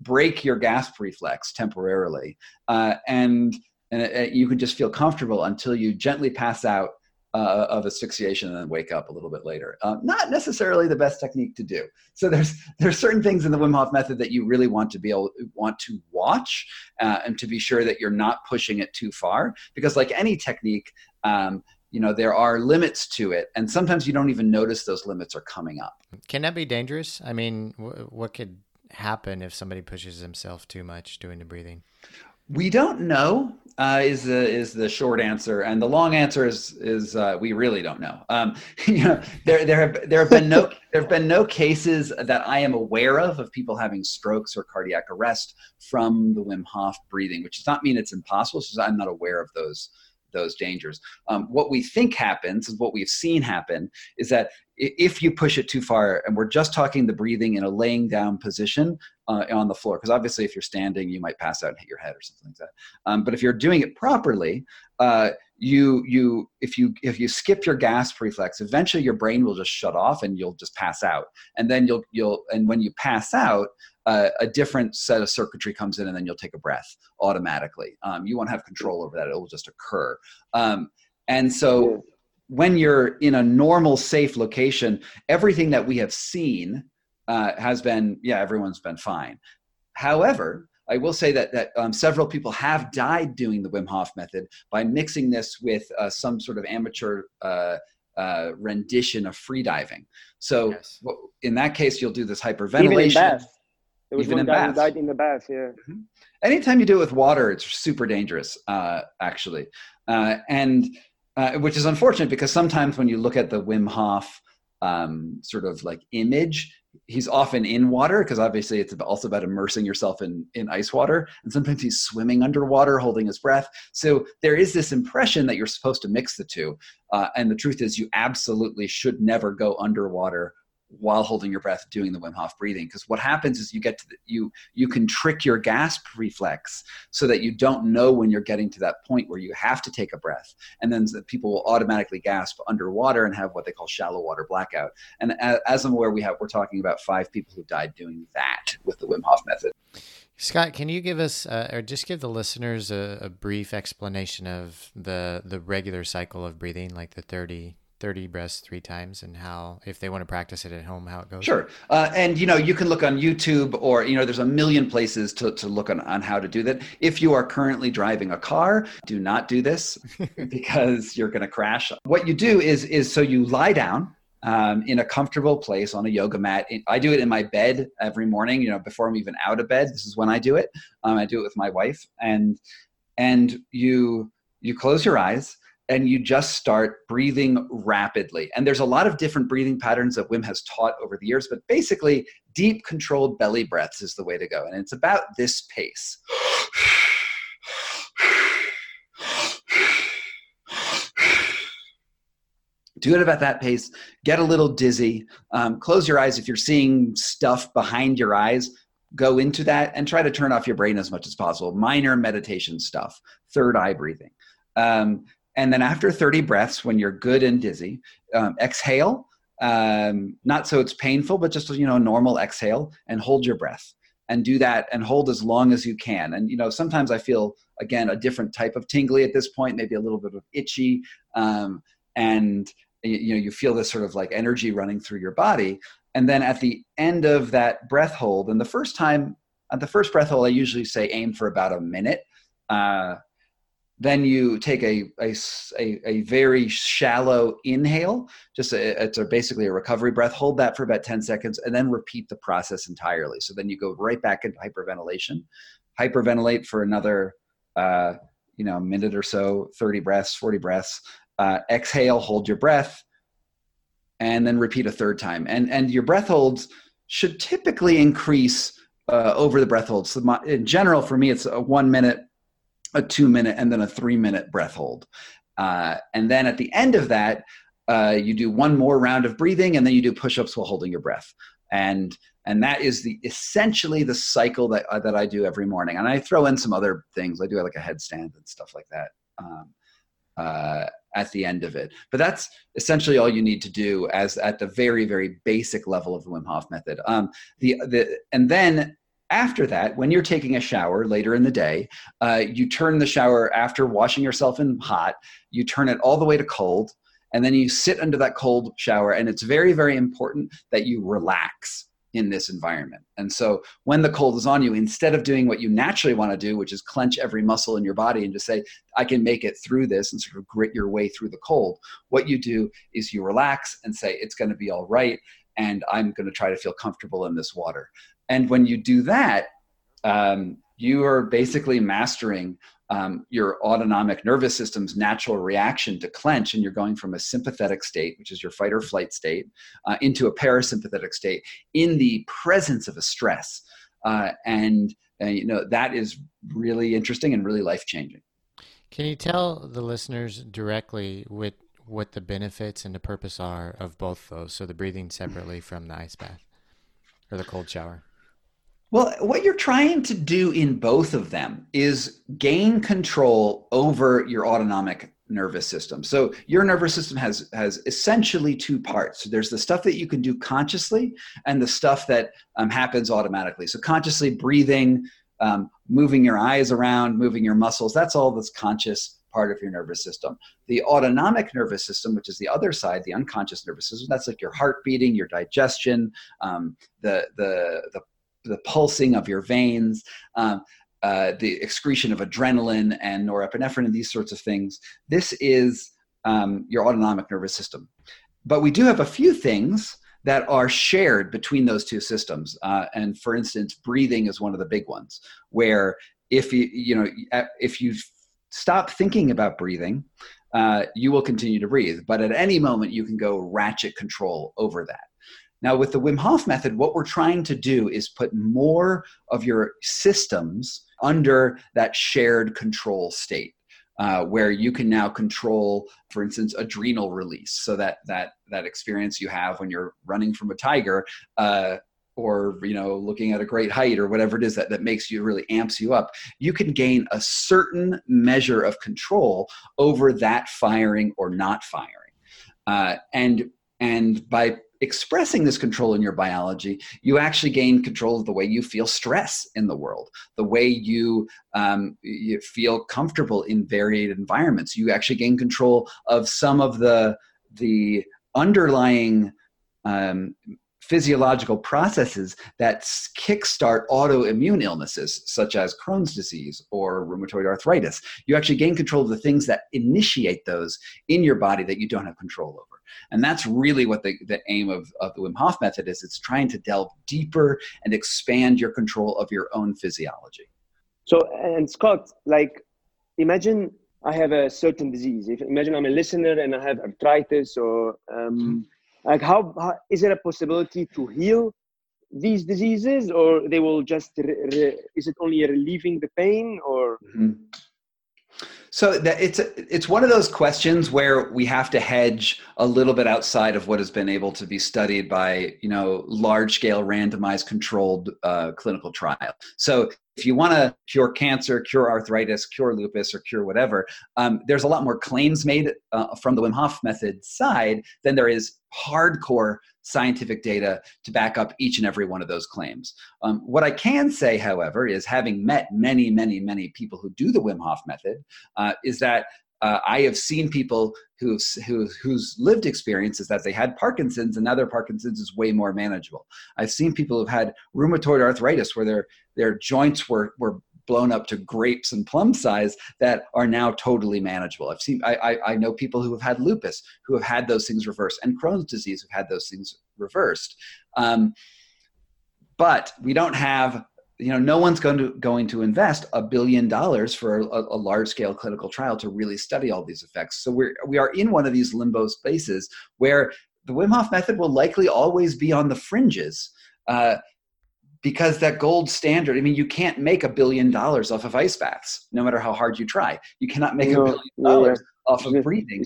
break your gasp reflex temporarily, uh, and and it, you can just feel comfortable until you gently pass out uh, of asphyxiation and then wake up a little bit later. Uh, not necessarily the best technique to do. So there's there's certain things in the Wim Hof method that you really want to be able want to watch uh, and to be sure that you're not pushing it too far because like any technique. Um, you know there are limits to it and sometimes you don't even notice those limits are coming up can that be dangerous i mean what could happen if somebody pushes himself too much doing the breathing we don't know uh, is the is the short answer, and the long answer is is uh, we really don't know. Um, you know, there there have there have been no there have been no cases that I am aware of of people having strokes or cardiac arrest from the Wim Hof breathing, which does not mean it's impossible. It's just I'm not aware of those those dangers. Um, what we think happens is what we've seen happen is that if you push it too far, and we're just talking the breathing in a laying down position uh, on the floor, because obviously if you're standing, you might pass out and hit your head or something like that. Um, but if you're doing it properly, uh, you you if you if you skip your gasp reflex, eventually your brain will just shut off and you'll just pass out. And then you'll you'll and when you pass out, uh, a different set of circuitry comes in, and then you'll take a breath automatically. Um, you won't have control over that; it will just occur. Um, and so when you're in a normal safe location everything that we have seen uh, has been yeah everyone's been fine however i will say that that um, several people have died doing the wim hof method by mixing this with uh, some sort of amateur uh, uh rendition of freediving so yes. in that case you'll do this hyperventilation even in bath. There was even one guy who died in the bath yeah mm-hmm. anytime you do it with water it's super dangerous uh, actually uh, and uh, which is unfortunate because sometimes when you look at the Wim Hof um, sort of like image, he's often in water because obviously it's also about immersing yourself in in ice water. And sometimes he's swimming underwater holding his breath. So there is this impression that you're supposed to mix the two. Uh, and the truth is you absolutely should never go underwater while holding your breath doing the Wim Hof breathing. Because what happens is you get to the, you you can trick your gasp reflex so that you don't know when you're getting to that point where you have to take a breath. And then the people will automatically gasp underwater and have what they call shallow water blackout. And as, I'm aware we have we're talking about five people who died doing that with the Wim Hof method. Scott, can you give us, uh, or just give the listeners a, a, brief explanation of the the regular cycle of breathing, like the 30, 30 breaths three times and how if they want to practice it at home how it goes sure uh, and you know you can look on youtube or you know there's a million places to, to look on, on how to do that if you are currently driving a car do not do this because you're going to crash what you do is is so you lie down um, in a comfortable place on a yoga mat. I do it in my bed every morning. You know, before I'm even out of bed, this is when I do it. Um, I do it with my wife, and and you you close your eyes and you just start breathing rapidly. And there's a lot of different breathing patterns that Wim has taught over the years, but basically, deep controlled belly breaths is the way to go. And it's about this pace. do it about that pace get a little dizzy um, close your eyes if you're seeing stuff behind your eyes go into that and try to turn off your brain as much as possible minor meditation stuff third eye breathing um, and then after 30 breaths, when you're good and dizzy, um, exhale, um, not so it's painful, but just, you know, normal exhale and hold your breath and do that and hold as long as you can. And, you know, sometimes I feel, again, a different type of tingly at this point, maybe a little bit of itchy. Um, and, you know, you feel this sort of like energy running through your body. And then at the end of that breath hold, and the first time, at the first breath hold, I usually say aim for about a minute. Uh, then you take a, a, a, a, very shallow inhale, just a, it's a, basically a recovery breath. Hold that for about 10 seconds and then repeat the process entirely. So then you go right back into hyperventilation, hyperventilate for another, uh, you know, minute or so, 30 breaths, 40 breaths. Uh, exhale, hold your breath, and then repeat a third time. And, and your breath holds should typically increase uh, over the breath holds. So in general, for me, it's a one minute a two minute and then a three minute breath hold. Uh, and then at the end of that, uh, you do one more round of breathing and then you do push ups while holding your breath. And and that is the essentially the cycle that uh, that I do every morning. And I throw in some other things. I do like a headstand and stuff like that um, uh, at the end of it. But that's essentially all you need to do as at the very very basic level of the Wim Hof method. Um, the the and then after that, when you're taking a shower later in the day, uh, you turn the shower after washing yourself in hot, you turn it all the way to cold, and then you sit under that cold shower. And it's very, very important that you relax in this environment. And so when the cold is on you, instead of doing what you naturally want to do, which is clench every muscle in your body and just say, I can make it through this and sort of grit your way through the cold, what you do is you relax and say, it's going to be all right. And I'm going to try to feel comfortable in this water. And when you do that, um, you are basically mastering um, your autonomic nervous system's natural reaction to clench, and you're going from a sympathetic state, which is your fight or flight state, uh, into a parasympathetic state in the presence of a stress. Uh, and uh, you know that is really interesting and really life changing. Can you tell the listeners directly what what the benefits and the purpose are of both those? So the breathing separately from the ice bath or the cold shower. Well, what you're trying to do in both of them is gain control over your autonomic nervous system. So your nervous system has has essentially two parts. There's the stuff that you can do consciously, and the stuff that um, happens automatically. So consciously breathing, um, moving your eyes around, moving your muscles. That's all that's conscious part of your nervous system. The autonomic nervous system, which is the other side, the unconscious nervous system, that's like your heart beating, your digestion, um, the the the the pulsing of your veins, um, uh, the excretion of adrenaline and norepinephrine and these sorts of things. This is um, your autonomic nervous system. But we do have a few things that are shared between those two systems. Uh, and for instance, breathing is one of the big ones, where if you, you know, if you stop thinking about breathing, uh, you will continue to breathe. But at any moment, you can go ratchet control over that. Now, with the Wim Hof method, what we're trying to do is put more of your systems under that shared control state. Uh, where you can now control, for instance, adrenal release. So that that that experience you have when you're running from a tiger, uh, or you know looking at a great height or whatever it is that, that makes you really amps you up you can gain a certain measure of control over that firing or not firing uh, and and by expressing this control in your biology, you actually gain control of the way you feel stress in the world, the way you, um, you feel comfortable in varied environments. You actually gain control of some of the the underlying um, physiological processes that kickstart autoimmune illnesses such as Crohn's disease or rheumatoid arthritis. You actually gain control of the things that initiate those in your body that you don't have control over. And that's really what the, the aim of, of the Wim Hof method is. It's trying to delve deeper and expand your control of your own physiology. So, and Scott, like, imagine I have a certain disease. If imagine I'm a listener and I have arthritis, or um, like, how, how is it a possibility to heal these diseases, or they will just re, re, is it only relieving the pain, or? Mm-hmm. So that it's it's one of those questions where we have to hedge a little bit outside of what has been able to be studied by you know large scale randomized controlled uh, clinical trial. So if you want to cure cancer, cure arthritis, cure lupus, or cure whatever, um, there's a lot more claims made uh, from the Wim Hof method side than there is hardcore scientific data to back up each and every one of those claims. Um, what I can say, however, is having met many, many, many people who do the Wim Hof method, uh, is that uh, I have seen people who's, who, whose lived experience is that they had Parkinson's and now their Parkinson's is way more manageable. I've seen people who've had rheumatoid arthritis where their, their joints were, were blown up to grapes and plum size that are now totally manageable. I've seen, I, I, I know people who have had lupus who have had those things reversed and Crohn's disease who've had those things reversed. Um, but we don't have you know no one's going to going to invest a billion dollars for a, a, large scale clinical trial to really study all these effects so we're we are in one of these limbo spaces where the wim hof method will likely always be on the fringes uh, because that gold standard, I mean, you can't make a billion dollars off of ice baths, no matter how hard you try. You cannot make No, a billion dollars yeah. off of breathing.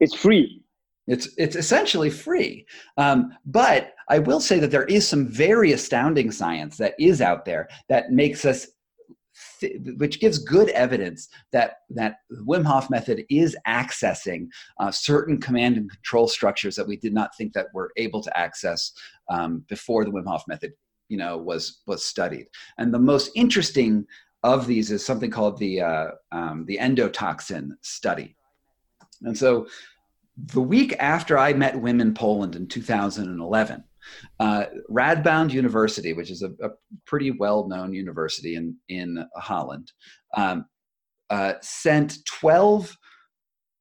It's free. It's it's essentially free. Um, but I will say that there is some very astounding science that is out there that makes us which gives good evidence that that Wim Hof method is accessing uh, certain command and control structures that we did not think that were able to access um, before the Wim Hof method, you know, was was studied. And the most interesting of these is something called the uh, um, the endotoxin study. And so, the week after I met Wim in Poland in 2011, uh, Radboud University, which is a, a pretty well-known university in in Holland, um, uh, sent 12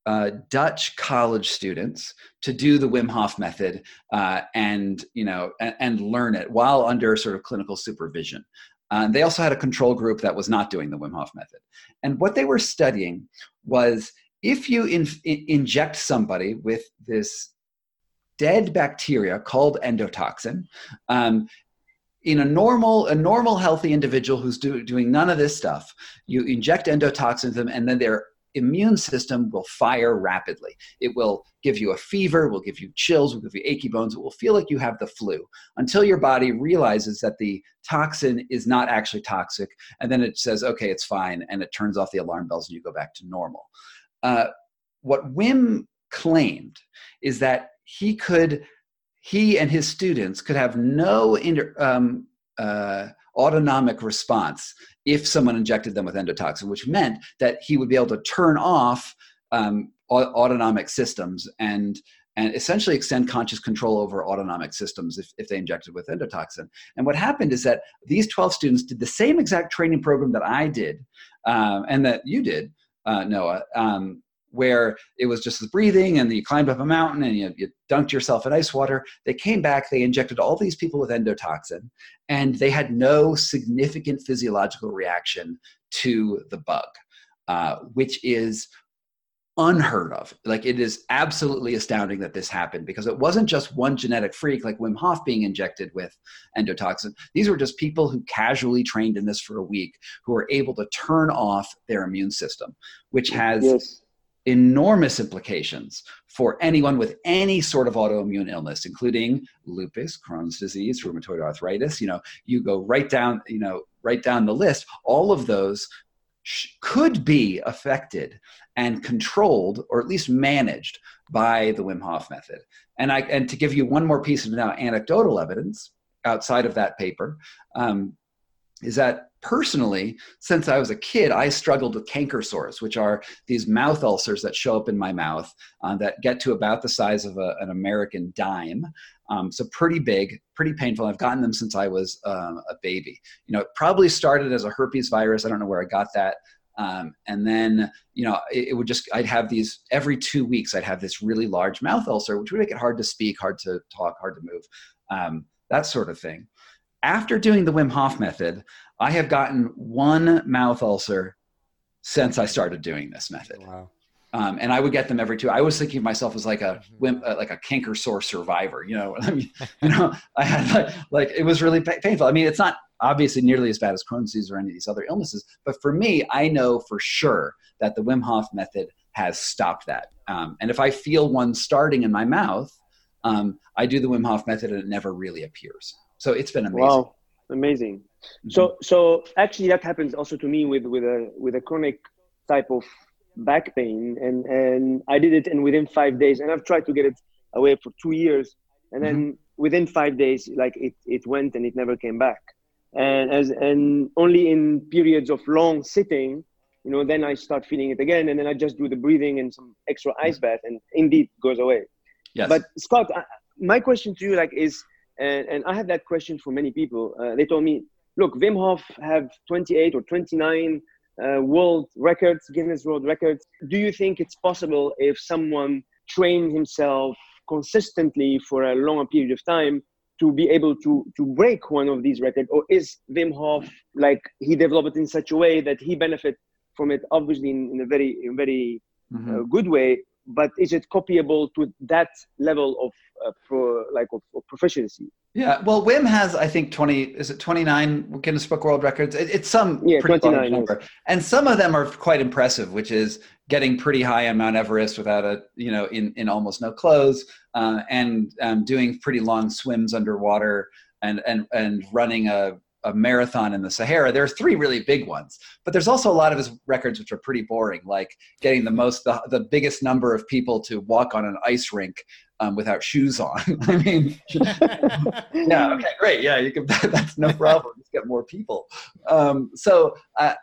uh, Dutch college students to do the Wim Hof method uh, and you know and, and learn it while under sort of clinical supervision. Uh, they also had a control group that was not doing the Wim Hof method, and what they were studying was if you in, in- inject somebody with this dead bacteria called endotoxin. Um, in a normal, a normal healthy individual who's do, doing none of this stuff, you inject endotoxin to them, and then their immune system will fire rapidly. It will give you a fever, will give you chills, will give you achy bones. It will feel like you have the flu until your body realizes that the toxin is not actually toxic, and then it says, "Okay, it's fine," and it turns off the alarm bells, and you go back to normal. Uh, what Wim claimed is that he could he and his students could have no inter, um, uh, autonomic response if someone injected them with endotoxin, which meant that he would be able to turn off um, autonomic systems and and essentially extend conscious control over autonomic systems if, if they injected with endotoxin. And what happened is that these 12 students did the same exact training program that I did um, and that you did, uh, Noah, um, where it was just the breathing and you climbed up a mountain and you, you dunked yourself in ice water. They came back, they injected all these people with endotoxin, and they had no significant physiological reaction to the bug, uh, which is unheard of. Like it is absolutely astounding that this happened because it wasn't just one genetic freak like Wim Hof being injected with endotoxin. These were just people who casually trained in this for a week who were able to turn off their immune system, which has Yes. Enormous implications for anyone with any sort of autoimmune illness including lupus crohn's disease rheumatoid arthritis. You know you go right down you know right down the list. All of those could be affected and controlled or at least managed by the wim hof method. And i and to give you one more piece of now anecdotal evidence outside of that paper um, is that personally, since I was a kid, I struggled with canker sores, which are these mouth ulcers that show up in my mouth uh, that get to about the size of a, an American dime. Um, so pretty big, pretty painful. I've gotten them since I was um, a baby. You know, it probably started as a herpes virus. I don't know where I got that. Um, and then, you know, it, it would just, I'd have these every two weeks, I'd have this really large mouth ulcer, which would make it hard to speak, hard to talk, hard to move, um, that sort of thing after doing the Wim Hof method, I have gotten one mouth ulcer since I started doing this method. Wow. Um, and I would get them every two. I was thinking of myself as like a wimp, uh, like a canker sore survivor. You know, I mean, you know, I had like, like it was really pa- painful. I mean, it's not obviously nearly as bad as Crohn's disease or any of these other illnesses, but for me, I know for sure that the Wim Hof method has stopped that. Um, and if I feel one starting in my mouth, um, I do the Wim Hof method and it never really appears. So it's been amazing. Wow, amazing. So mm-hmm. so actually that happens also to me with with a with a chronic type of back pain and and I did it and within 5 days and I've tried to get it away for 2 years and then mm-hmm. within 5 days like it it went and it never came back. And as and only in periods of long sitting you know then I start feeling it again and then I just do the breathing and some extra mm-hmm. ice bath and indeed goes away. Yes. But Scott, I, my question to you like is, and, and I have that question for many people. Uh, they told me, look, Wim Hof have 28 or 29 uh, world records, Guinness World Records. Do you think it's possible if someone trains himself consistently for a longer period of time to be able to to break one of these records, or is Wim Hof like he developed it in such a way that he benefit from it, obviously in, in a very in very Mhm. uh, good way, but is it copyable to that level of uh, pro, like of, of, proficiency? Yeah, well, Wim has I think twenty. Is it twenty nine Guinness Book World Records? It, it's some yeah, pretty large number, and some of them are quite impressive, which is getting pretty high on Mount Everest without a you know in in almost no clothes, uh, and um, doing pretty long swims underwater, and and and running a a marathon in the Sahara. There are three really big ones, but there's also a lot of his records which are pretty boring, like getting the most, the, the biggest number of people to walk on an ice rink um, without shoes on. I mean, yeah, okay, great, yeah, you can. That's no problem. Just get more people. Um, so. Uh,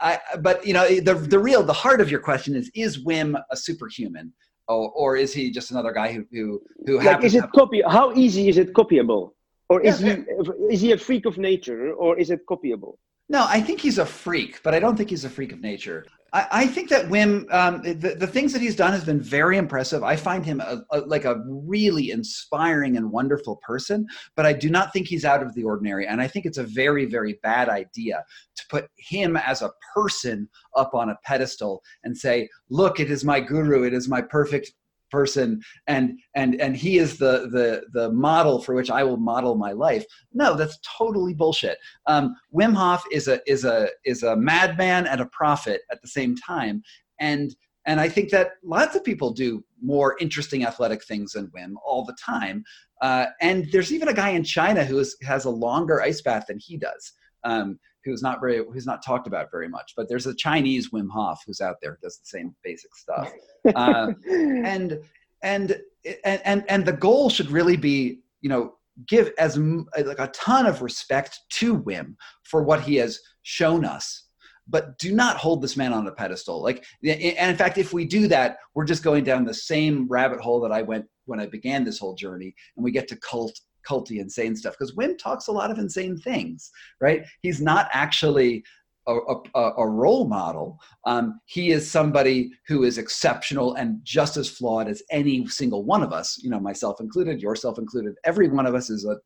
I, but you know the the real the heart of your question is is Wim a superhuman or, or is he just another guy who who who like is it copy how easy is it copyable or is yeah. he is he a freak of nature or is it copyable? No i think he's a freak but i don't think he's a freak of nature. I, I think that wim um, the, the things that he's done has been very impressive. I find him a, a, like a really inspiring and wonderful person but i do not think he's out of the ordinary. And i think it's a very very bad idea to put him as a person up on a pedestal and say look it is my guru. It is my perfect person and and and he is the the the model for which I will model my life. No, that's totally bullshit. Um, Wim Hof is a is a is a madman and a prophet at the same time, and and I think that lots of people do more interesting athletic things than Wim all the time. Uh, and there's even a guy in China who is, has a longer ice bath than he does. Um, who's not very who's not talked about very much but there's a chinese wim hof who's out there does the same basic stuff. Uh, and and and and the goal should really be you know give as like a ton of respect to Wim for what he has shown us but do not hold this man on a pedestal. Like and in fact if we do that we're just going down the same rabbit hole that i went when i began this whole journey and we get to cult culty insane stuff because Wim talks a lot of insane things right he's not actually a, a, a role model. Um, he is somebody who is exceptional and just as flawed as any single one of us, you know, myself included, yourself included. Every one of us is a,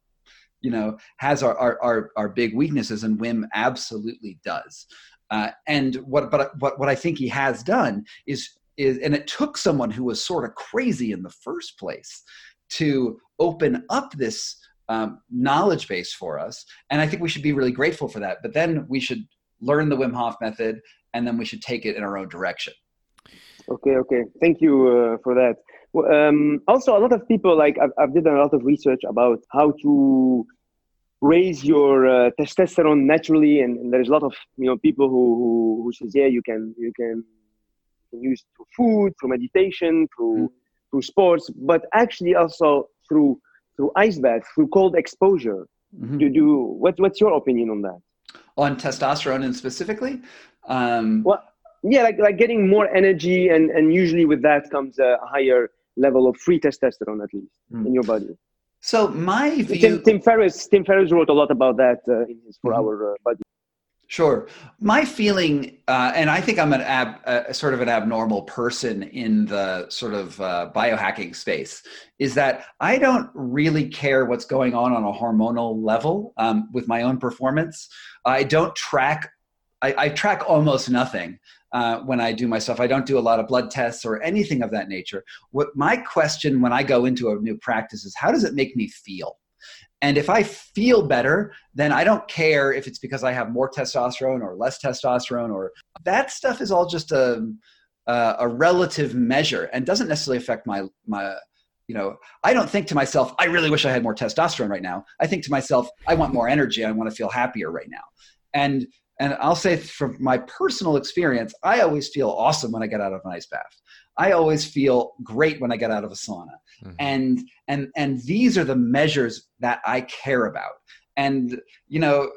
you know, has our, our, our, our big weaknesses, and Wim absolutely does. Uh, and what, but what, what I think he has done is, is, and it took someone who was sort of crazy in the first place to open up this um, knowledge base for us. And I think we should be really grateful for that. But then we should learn the Wim Hof method, and then we should take it in our own direction. Okay, okay. Thank you uh, for that. Um, also, a lot of people like I've, I've did a lot of research about how to raise your uh, testosterone naturally, and, and, there's a lot of you know people who, who, who says yeah you can you can, use through food, through meditation, through mm. Through sports, but actually also through through ice baths, through cold exposure. Mm-hmm. Do do what what's your opinion on that? on testosterone and specifically um, well yeah like, like getting more energy and and usually with that comes a higher level of free testosterone at least mm. in your body so my view tim, tim ferriss tim ferriss wrote a lot about that uh, in his for mm-hmm. our uh, body Sure. My feeling, uh, and I think I'm an ab, uh, sort of an abnormal person in the sort of uh, biohacking space, is that I don't really care what's going on on a hormonal level um, with my own performance. I don't track. I, I track almost nothing uh, when I do myself. I don't do a lot of blood tests or anything of that nature. What my question when I go into a new practice is, how does it make me feel? And if I feel better, then I don't care if it's because I have more testosterone or less testosterone or that stuff is all just a, a, a relative measure and doesn't necessarily affect my, my, you know, I don't think to myself, I really wish I had more testosterone right now. I think to myself, I want more energy. I want to feel happier right now. And, and I'll say from my personal experience, I always feel awesome when I get out of an ice bath. I always feel great when I get out of a sauna. Mm-hmm. And and and these are the measures that I care about. And you know,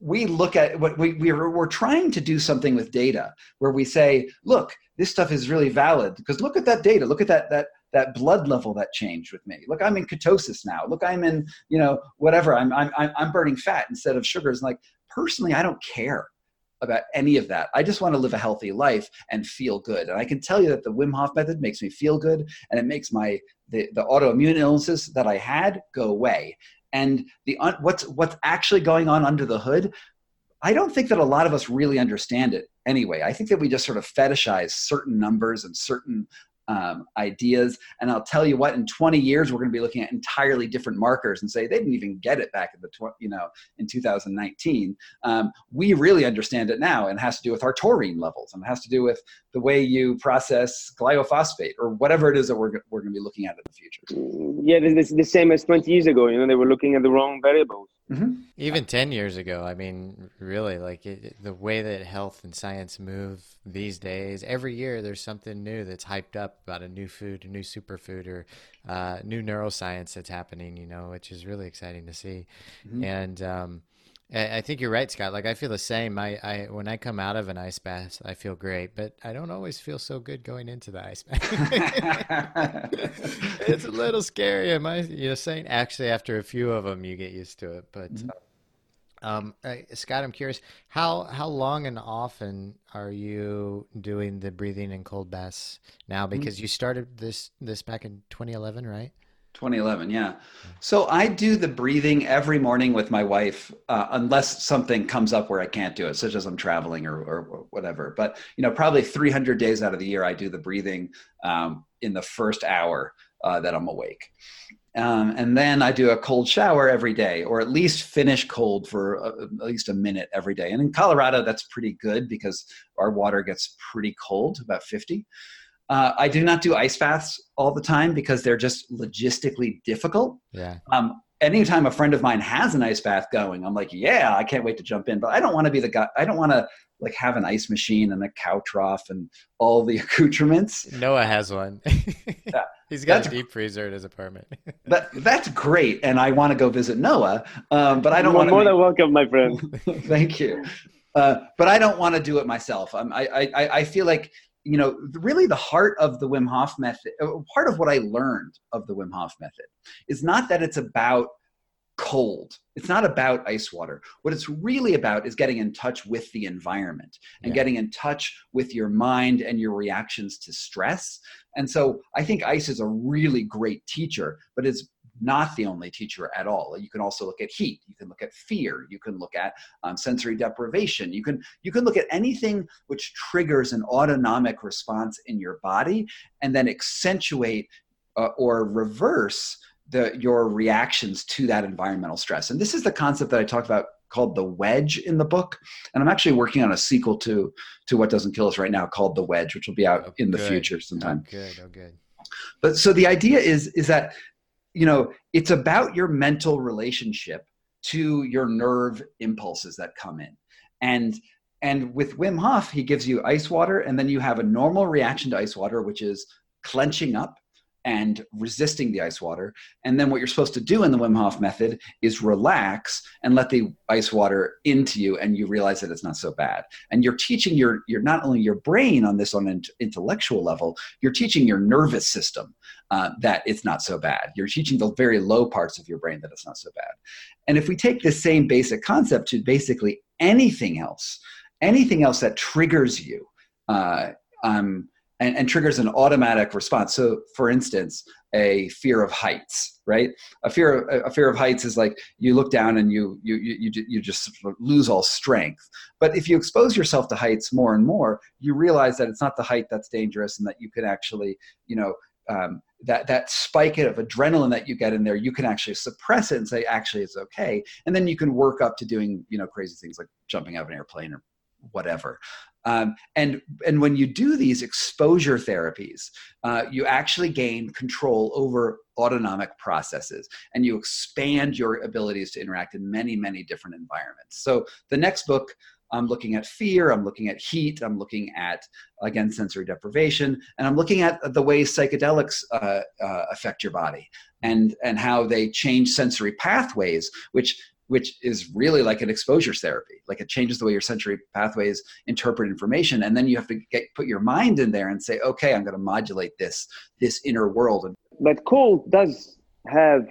we look at what we we're, we're trying to do something with data where we say, look, this stuff is really valid because look at that data. Look at that that that blood level that changed with me. Look, I'm in ketosis now. Look, I'm in, you know, whatever. I'm I'm I'm burning fat instead of sugars. Like personally, I don't care about any of that. I just want to live a healthy life and feel good. And I can tell you that the Wim Hof method makes me feel good and it makes my the, the autoimmune illnesses that I had go away. And the what's what's actually going on under the hood, I don't think that a lot of us really understand it anyway. I think that we just sort of fetishize certain numbers and certain um, ideas. And I'll tell you what, in 20 years, we're going to be looking at entirely different markers and say they didn't even get it back in the tw- you know in 2019. Um, we really understand it now, and it has to do with our taurine levels, and it has to do with the way you process glyphosate or whatever it is that we're we're going to be looking at in the future. Yeah, it's the same as 20 years ago. You know, they were looking at the wrong variables. Mm-hmm. Even 10 years ago, I mean, really, like it, the way that health and science move these days, every year there's something new that's hyped up about a new food, a new superfood, or uh, new neuroscience that's happening, you know, which is really exciting to see. Mm-hmm. And um, I think you're right, Scott. Like I feel the same. I, I when I come out of an ice bath, I feel great, but I don't always feel so good going into the ice bath. it's a little scary. Am I? You know, saying actually after a few of them, you get used to it. But mm-hmm. um, uh, Scott, I'm curious how how long and often are you doing the breathing and cold baths now? Mm-hmm. Because mm-hmm. you started this this back in 2011, right? 2011 yeah. So i do the breathing every morning with my wife uh, unless something comes up where i can't do it such as i'm traveling or, or whatever. But you know probably 300 days out of the year i do the breathing um, in the first hour uh, that i'm awake. Um, and then i do a cold shower every day or at least finish cold for uh, at least a minute every day. And in colorado that's pretty good because our water gets pretty cold about 50 uh, I do not do ice baths all the time because they're just logistically difficult. Yeah. Um, anytime a friend of mine has an ice bath going, I'm like, yeah, I can't wait to jump in. But I don't want to be the guy. I don't want to like have an ice machine and a cow trough and all the accoutrements. Noah has one. yeah. He's got that's, a deep freezer in his apartment. that that's great, and I want to go visit Noah. Um, but I don't want more than welcome, my friend. Thank you. Uh, but I don't want to do it myself. Um, I, I I feel like you know, really the heart of the Wim Hof method, uh, part of what I learned of the Wim Hof method is not that it's about cold. It's not about ice water. What it's really about is getting in touch with the environment and yeah. getting in touch with your mind and your reactions to stress. And so I think ice is a really great teacher, but it's not the only teacher at all. You can also look at heat. You can look at fear. You can look at um, sensory deprivation. You can you can look at anything which triggers an autonomic response in your body, and then accentuate uh, or reverse the your reactions to that environmental stress. And this is the concept that I talked about called the wedge in the book and i'm actually working on a sequel to to what doesn't kill us right now called the wedge which will be out oh, in the future sometime oh, good oh good but so the idea is is that you know it's about your mental relationship to your nerve impulses that come in. And and with wim hof he gives you ice water and then you have a normal reaction to ice water which is clenching up and resisting the ice water. And then what you're supposed to do in the Wim Hof method is relax and let the ice water into you and you realize that it's not so bad. And you're teaching your you're not only your brain on this on an intellectual level, you're teaching your nervous system uh, that it's not so bad. You're teaching the very low parts of your brain that it's not so bad. And if we take this same basic concept to basically anything else, anything else that triggers you, uh, um, and, and triggers an automatic response. So, for instance, a fear of heights, right? A fear of, a fear of heights is like you look down and you you you you just lose all strength. But if you expose yourself to heights more and more, you realize that it's not the height that's dangerous, and that you can actually, you know, um, that that spike of adrenaline that you get in there, you can actually suppress it and say, actually, it's okay, and then you can work up to doing you know crazy things like jumping out of an airplane or whatever. Um, and and when you do these exposure therapies, uh, you actually gain control over autonomic processes, and you expand your abilities to interact in many many different environments. So the next book. I'm looking at fear, I'm looking at heat, I'm looking at, again, sensory deprivation, and I'm looking at the way psychedelics uh, uh, affect your body and, and how they change sensory pathways, which which is really like an exposure therapy. Like it changes the way your sensory pathways interpret information, and then you have to get put your mind in there and say, okay, I'm going to modulate this this inner world. But cold does have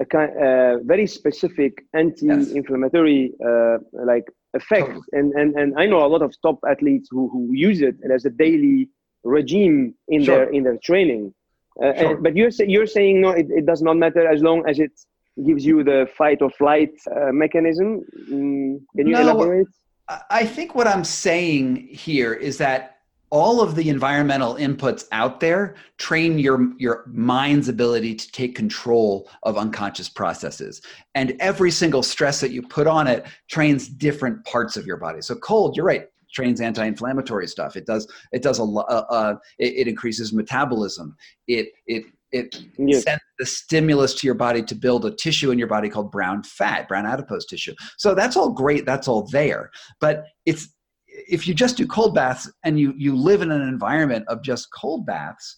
a kind, uh, very specific anti-inflammatory uh, like effect, totally. and, and and I know a lot of top athletes who, who use it as a daily regime in sure. their in their training. Uh, sure. and, but you're you're saying no, it, it does not matter as long as it's gives you the fight or flight uh, mechanism. Mm, can you no, elaborate? I think what I'm saying here is that all of the environmental inputs out there train your your mind's ability to take control of unconscious processes and every single stress that you put on it trains different parts of your body so cold you're right trains anti-inflammatory stuff it does it does a lot uh, uh, it, it, increases metabolism it it it yes. sends the stimulus to your body to build a tissue in your body called brown fat brown adipose tissue so that's all great that's all there but it's if you just do cold baths and you you live in an environment of just cold baths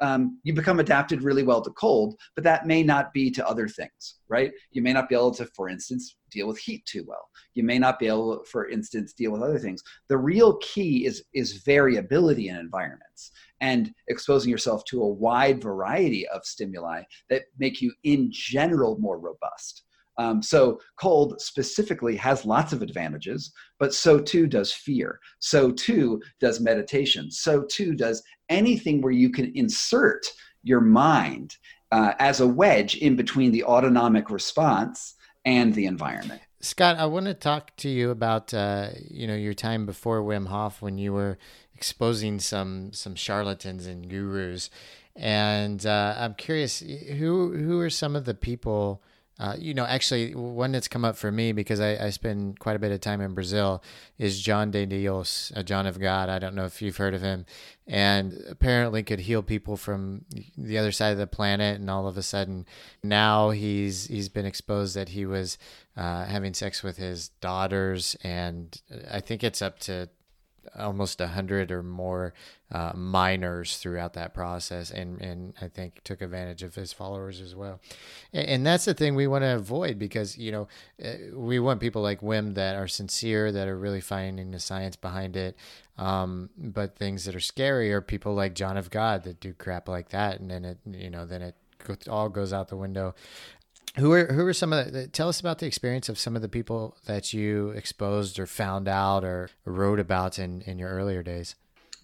um, you become adapted really well to cold but that may not be to other things right? You may not be able to for instance deal with heat too well. You may not be able for instance deal with other things. The real key is is variability in environments and exposing yourself to a wide variety of stimuli that make you in general more robust um, so cold specifically has lots of advantages, but so too does fear. So too does meditation. So too does anything where you can insert your mind uh, as a wedge in between the autonomic response and the environment. Scott, I want to talk to you about uh, you know your time before Wim Hof when you were exposing some some charlatans and gurus, and uh, I'm curious who who are some of the people uh, you know, actually, one that's come up for me because I, I spend quite a bit of time in Brazil is John de Dios, a John of God. I don't know if you've heard of him, and apparently could heal people from the other side of the planet. And all of a sudden, now he's he's been exposed that he was uh, having sex with his daughters, and I think it's up to almost a hundred or more uh, minors throughout that process, and and I think took advantage of his followers as well. And, and that's the thing we want to avoid because you know uh, we want people like Wim that are sincere, that are really finding the science behind it. Um, but things that are scary are people like John of God that do crap like that, and then it you know then it all goes out the window. Who are who are some of the? Tell us about the experience of some of the people that you exposed or found out or wrote about in in your earlier days.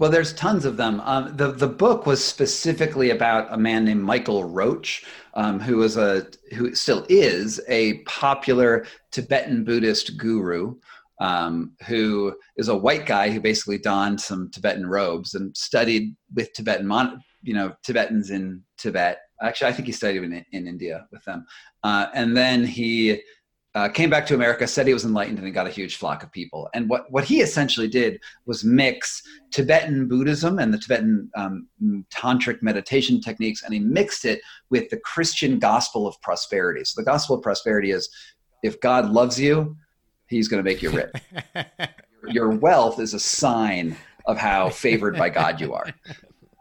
Well, there's tons of them. Um, the the book was specifically about a man named Michael Roach, um, who was a who still is a popular Tibetan Buddhist guru, um, who is a white guy who basically donned some Tibetan robes and studied with Tibetan mon- you know Tibetans in Tibet Actually, I think he studied in, in India with them. Uh, and then he uh, came back to America, said he was enlightened, and got a huge flock of people. And what, what he essentially did was mix Tibetan Buddhism and the Tibetan um, tantric meditation techniques, and he mixed it with the Christian gospel of prosperity. So the gospel of prosperity is if God loves you, he's going to make you rich. Your wealth is a sign of how favored by God you are.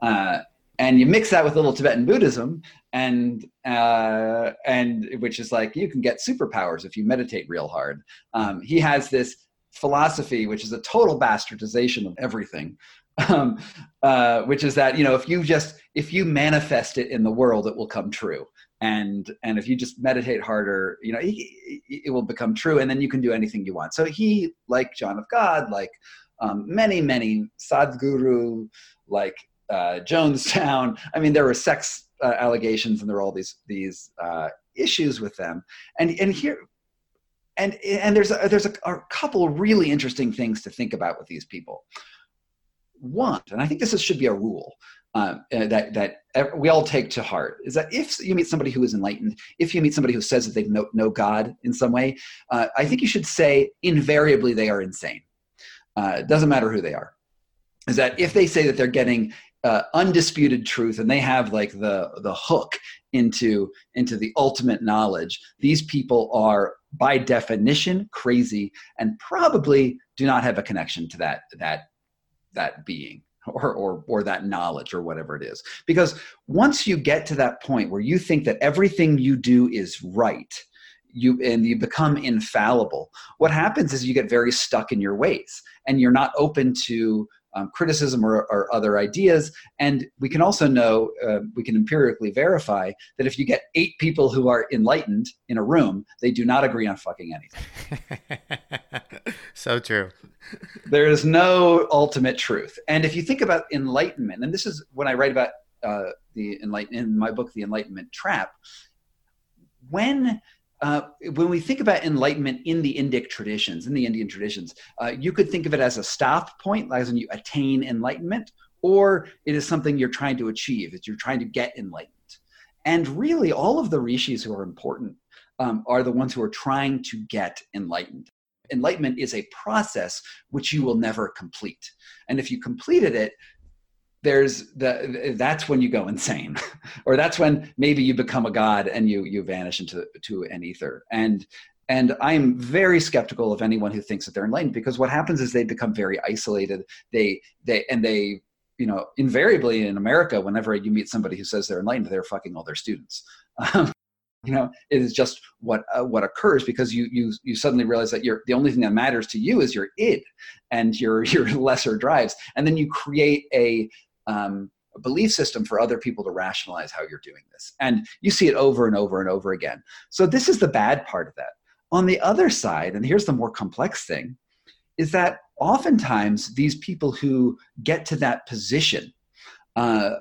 Uh, and you mix that with a little Tibetan Buddhism, and uh, and which is like you can get superpowers if you meditate real hard. Um, he has this philosophy, which is a total bastardization of everything, um, uh, which is that you know if you just if you manifest it in the world, it will come true. And and if you just meditate harder, you know it will become true, and then you can do anything you want. So he, like John of God, like um, many many Sadhguru, like uh, Jonestown. I mean, there were sex uh, allegations, and there were all these these uh, issues with them. And and here, and and there's a, there's a, a couple really interesting things to think about with these people. One, and I think this is, should be a rule. Um, uh, that that we all take to heart is that if you meet somebody who is enlightened, if you meet somebody who says that they know, know God in some way, uh, I think you should say invariably they are insane. Uh, it doesn't matter who they are. Is that if they say that they're getting uh, undisputed truth and they have like the the hook into into the ultimate knowledge. These people are by definition crazy and probably do not have a connection to that that that being or or or that knowledge or whatever it is. Because once you get to that point where you think that everything you do is right you and you become infallible what happens is you get very stuck in your ways and you're not open to um, criticism or, or, other ideas. And we can also know, uh, we can empirically verify that if you get eight people who are enlightened in a room, they do not agree on fucking anything. so true. there is no ultimate truth. And if you think about enlightenment, and this is when I write about uh, the enlightenment in my book, The Enlightenment Trap, when uh, when we think about enlightenment in the Indic traditions, in the Indian traditions, uh, you could think of it as a stop point, as when you attain enlightenment, or it is something you're trying to achieve, that you're trying to get enlightened. And really, all of the rishis who are important um, are the ones who are trying to get enlightened. Enlightenment is a process which you will never complete. And if you completed it, there's the that's when you go insane. Or that's when maybe you become a god and you you vanish into to an ether. And and i'm very skeptical of anyone who thinks that they're enlightened because what happens is they become very isolated. They they and they you know invariably in america whenever you meet somebody who says they're enlightened they're fucking all their students. Um, you know it is just what uh, what occurs because you you you suddenly realize that you're the only thing that matters to you is your id and your your lesser drives. And then you create a um, a belief system for other people to rationalize how you're doing this. And you see it over and over and over again. So, this is the bad part of that. On the other side, and here's the more complex thing, is that oftentimes these people who get to that position uh,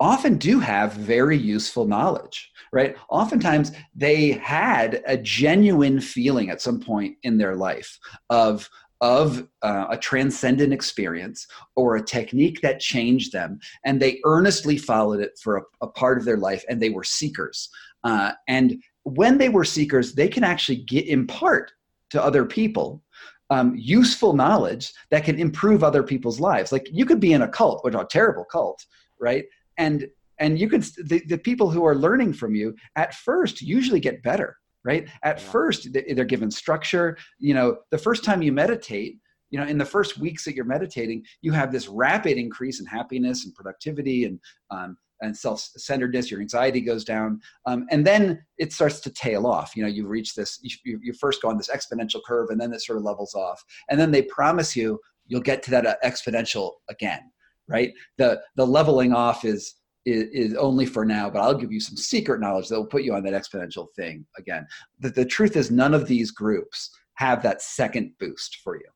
often do have very useful knowledge, right? Oftentimes they had a genuine feeling at some point in their life of of uh, a transcendent experience or a technique that changed them, and they earnestly followed it for a, a part of their life, and they were seekers. Uh, and when they were seekers, they can actually get impart to other people um, useful knowledge that can improve other people's lives. Like you could be in a cult, which a terrible cult, right? And and you could the, the people who are learning from you at first usually get better right? At yeah. first they're given structure. You know the first time you meditate you know in the first weeks that you're meditating you have this rapid increase in happiness and productivity and um, and self-centeredness. Your anxiety goes down. Um, and then it starts to tail off. You know you reach this you, you first go on this exponential curve and then it sort of levels off. And then they promise you you'll get to that uh, exponential again right? The the leveling off is is, is, only for now, but I'll give you some secret knowledge that will put you on that exponential thing again. The, the truth is, none of these groups have that second boost for you.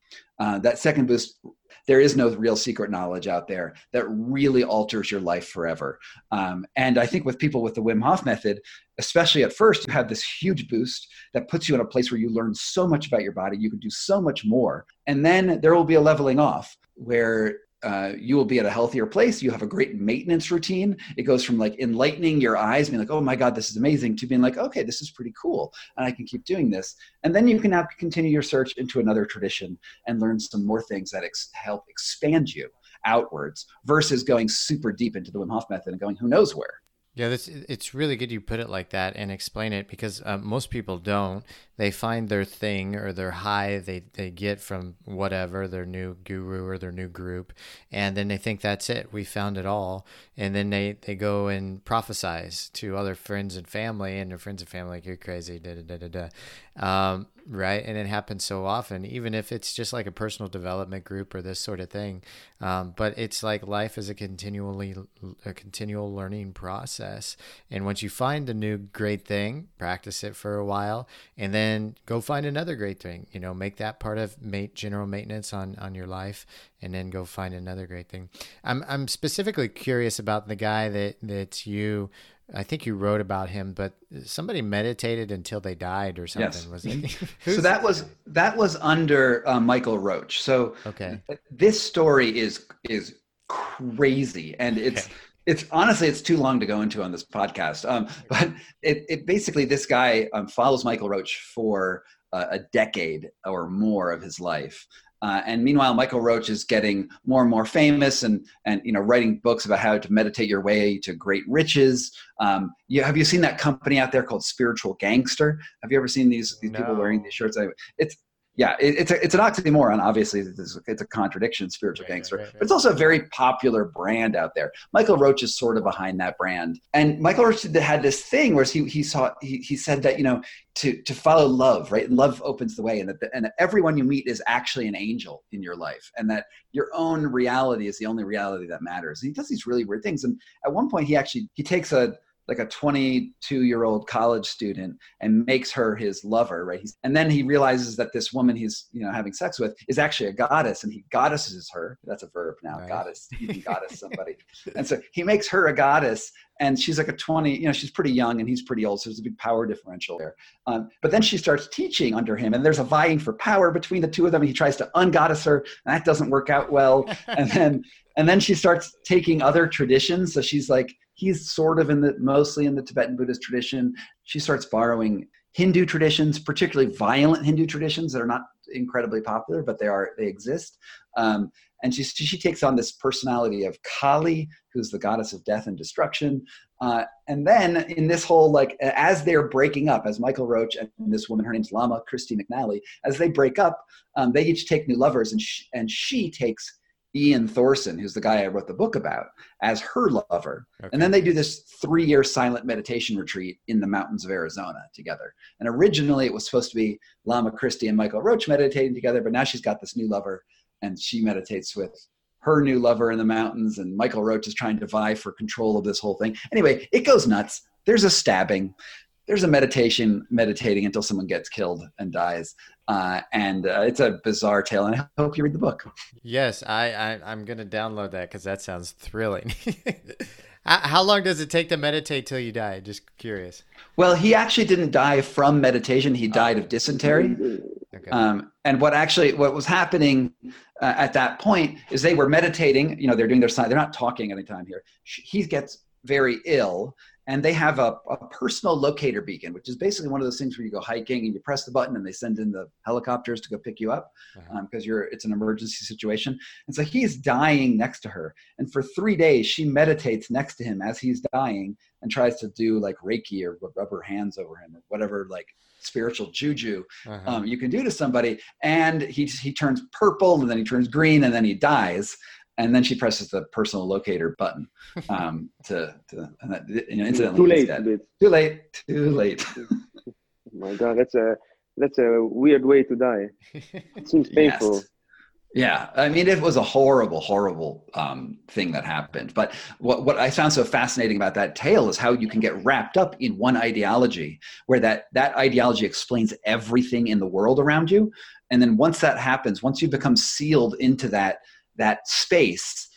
Uh, that second boost, there is no real secret knowledge out there that really alters your life forever. Um, and I think with people with the Wim Hof method, especially at first, you have this huge boost that puts you in a place where you learn so much about your body, you can do so much more. And then there will be a leveling off where uh, you will be at a healthier place. You have a great maintenance routine. It goes from like enlightening your eyes, being like, oh my God, this is amazing, to being like, okay, this is pretty cool. And I can keep doing this. And then you can now continue your search into another tradition and learn some more things that ex- help expand you outwards versus going super deep into the Wim Hof method and going who knows where. Yeah, that's, it's really good you put it like that and explain it because uh, most people don't. They find their thing or their high they, they get from whatever, their new guru or their new group, and then they think that's it. We found it all. And then they, they go and prophesize to other friends and family, and their friends and family like, you're crazy, da da da da da. Um, right? And it happens so often, even if it's just like a personal development group or this sort of thing. Um, but it's like life is a continually a continual learning process. And once you find a new great thing, practice it for a while, and then go find another great thing. You know, make that part of mate general maintenance on on your life, and then go find another great thing. I'm I'm specifically curious about the guy that that you I think you wrote about him, but somebody meditated until they died or something. Yes. Was it? so that was that was under uh, Michael Roach. So okay, this story is is crazy, and it's okay. It's honestly it's too long to go into on this podcast. Um, but it, it basically this guy um, follows Michael Roach for uh, a decade or more of his life. Uh, and meanwhile, Michael Roach is getting more and more famous, and and you know writing books about how to meditate your way to great riches. Um, you, have you seen that company out there called Spiritual Gangster? Have you ever seen these these no. people wearing these shirts? It's yeah, it, it's a, it's an oxymoron. Obviously, it's, it's a contradiction, spiritual right, gangster, right, right, but it's also a very popular brand out there. Michael Roach is sort of behind that brand, and Michael Roach had this thing where he he saw he, he said that you know to to follow love, right? And love opens the way, and that the, and everyone you meet is actually an angel in your life, and that your own reality is the only reality that matters. And he does these really weird things, and at one point he actually he takes a like a 22 year old college student and makes her his lover right? He's, and then he realizes that this woman he's you know having sex with is actually a goddess and he goddesses her. That's a verb now Nice. goddess. You can goddess somebody. And so he makes her a goddess and she's like a 20 you know she's pretty young and he's pretty old so there's a big power differential there. Um, but then she starts teaching under him and there's a vying for power between the two of them and he tries to ungoddess her and that doesn't work out well. And then and then she starts taking other traditions. So she's like he's sort of in the mostly in the tibetan buddhist tradition. She starts borrowing hindu traditions particularly violent hindu traditions that are not incredibly popular but they are they exist. Um, and she, she takes on this personality of kali who's the goddess of death and destruction uh, and then in this whole like as they're breaking up as michael roach and this woman her name's lama christie mcnally as they break up um, they each take new lovers and, sh- and she takes Ian Thorson, who's the guy I wrote the book about, as her lover. Okay. And then they do this three year silent meditation retreat in the mountains of Arizona together. And originally it was supposed to be Lama Christie and Michael Roach meditating together, but now she's got this new lover and she meditates with her new lover in the mountains. And Michael Roach is trying to vie for control of this whole thing. Anyway, it goes nuts. There's a stabbing. There's a meditation, meditating until someone gets killed and dies. Uh, and uh, it's a bizarre tale. And I hope you read the book. Yes, I, I I'm gonna download that because that sounds thrilling. how, how long does it take to meditate till you die? Just curious. Well, he actually didn't die from meditation. He died of dysentery. Okay. Um, and what actually what was happening uh, at that point is they were meditating. You know, they're doing their sign. They're not talking anytime here. He gets very ill, and they have a, a personal locator beacon, which is basically one of those things where you go hiking and you press the button and they send in the helicopters to go pick you up Uh-huh. because you're it's an emergency situation. And so he's dying next to her, and for three days she meditates next to him as he's dying and tries to do like Reiki or rub her hands over him or whatever like spiritual juju Uh-huh. um, you can do to somebody. And he he turns purple, and then he turns green, and then he dies. And then she presses the personal locator button um, to, to and that, you know, incidentally, Too late. Too late. Too late. oh my God, that's a that's a weird way to die. It seems painful. Yes. Yeah, I mean, it was a horrible, horrible um, thing that happened. But what, what I found so fascinating about that tale is how you can get wrapped up in one ideology, where that that ideology explains everything in the world around you, and then once that happens, once you become sealed into that that space,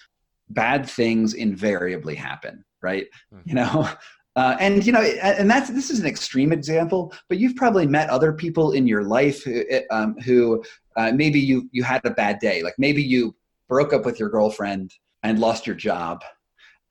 bad things invariably happen, right? Mhm. You know. Uh, and you know, and that's this is an extreme example, but you've probably met other people in your life who, um, who uh, maybe you you had a bad day. Like maybe you broke up with your girlfriend and lost your job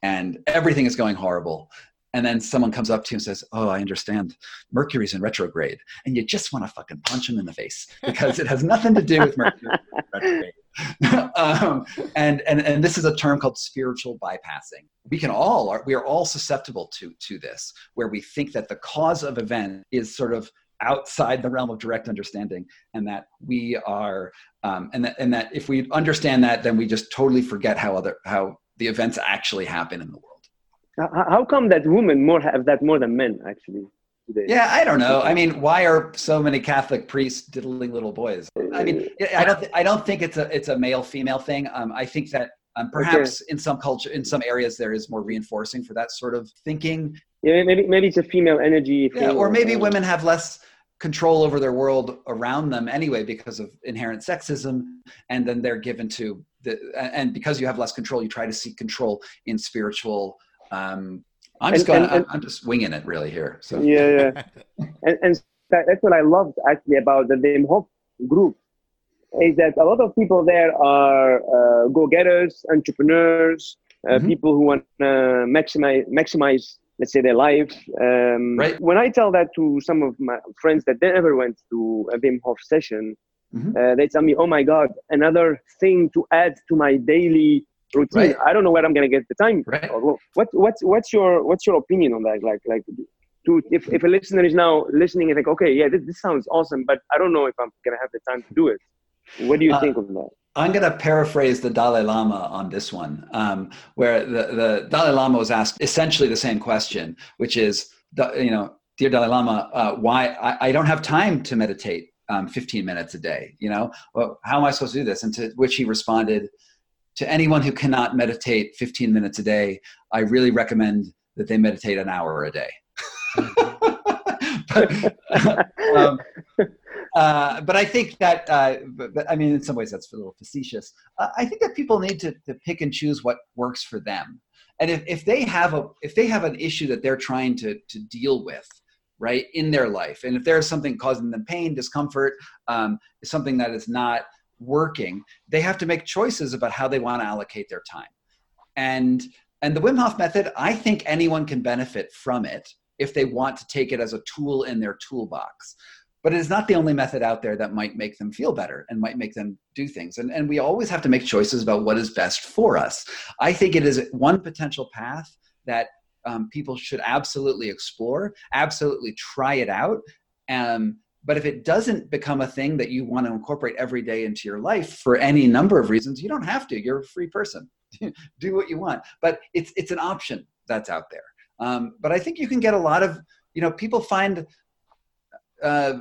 and everything is going horrible and then someone comes up to you and says oh i understand. Mercury's in retrograde. And you just want to fucking punch him in the face because it has nothing to do with mercury retrograde. Um, and, and and this is a term called spiritual bypassing. We can all are we are all susceptible to to this where we think that the cause of event is sort of outside the realm of direct understanding and that we are um, and that and that if we understand that then we just totally forget how other how the events actually happen in the world How, come that women more have that more than men actually today? yeah i don't know. I mean why are so many catholic priests diddling little boys? I mean i don't th- i don't think it's a it's a male female thing. Um, i think that um, perhaps in some culture in some areas there is more reinforcing for that sort of thinking. Yeah, maybe maybe it's a female energy. yeah, or maybe uh, women have less control over their world around them anyway because of inherent sexism and then they're given to the and because you have less control you try to seek control in spiritual um i'm just And- going and- and- i'm just winging it really here so Yeah, yeah. and, and that's what I loved actually about the Wim Hof group is that a lot of people there are uh, go-getters, entrepreneurs, uh, Mhm. people who want to maximize maximize let's say their life. Um, Right. When I tell that to some of my friends that they never went to a Wim Hof session, Mhm. uh, they tell me, "Oh my God, another thing to add to my daily routine. Right. I don't know where I'm gonna get the time." Right. What what's what's your what's your opinion on that? Like like to if, if a listener is now listening and think, okay, yeah, this, this sounds awesome, but I don't know if I'm gonna have the time to do it. What do you Uh, think of that? I'm going to paraphrase the Dalai Lama on this one, um, where the, the Dalai Lama was asked essentially the same question, which is, you know, dear Dalai Lama, uh, why I, I don't have time to meditate um, 15 minutes a day. You know, well, how am I supposed to do this? And to which he responded, to anyone who cannot meditate 15 minutes a day, I really recommend that they meditate an hour a day. but, um, uh, but I think that, uh, but, but, I mean, in some ways that's a little facetious. Uh, I think that people need to, to pick and choose what works for them. And if, if they have a, if they have an issue that they're trying to, to deal with, right, in their life, and if there's something causing them pain, discomfort, um, something that is not working, they have to make choices about how they want to allocate their time. And, and the Wim Hof method, I think anyone can benefit from it if they want to take it as a tool in their toolbox. But it is not the only method out there that might make them feel better and might make them do things. And, and we always have to make choices about what is best for us. I think it is one potential path that um, people should absolutely explore absolutely try it out um, but if it doesn't become a thing that you want to incorporate every day into your life for any number of reasons you don't have to you're a free person do what you want but it's it's an option that's out there um, but i think you can get a lot of you know people find uh,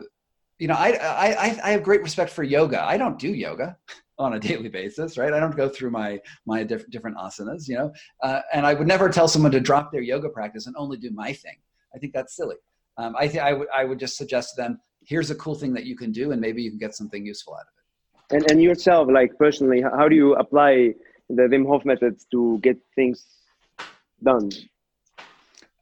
you know, I, I, I have great respect for yoga. I don't do yoga on a daily basis, right? I don't go through my, my diff- different asanas, you know, uh, and I would never tell someone to drop their yoga practice and only do my thing. I think that's silly. Um, I think I would, I would just suggest to them, here's a cool thing that you can do, and maybe you can get something useful out of it. And, and yourself, like personally, how do you apply the Wim Hof methods to get things done?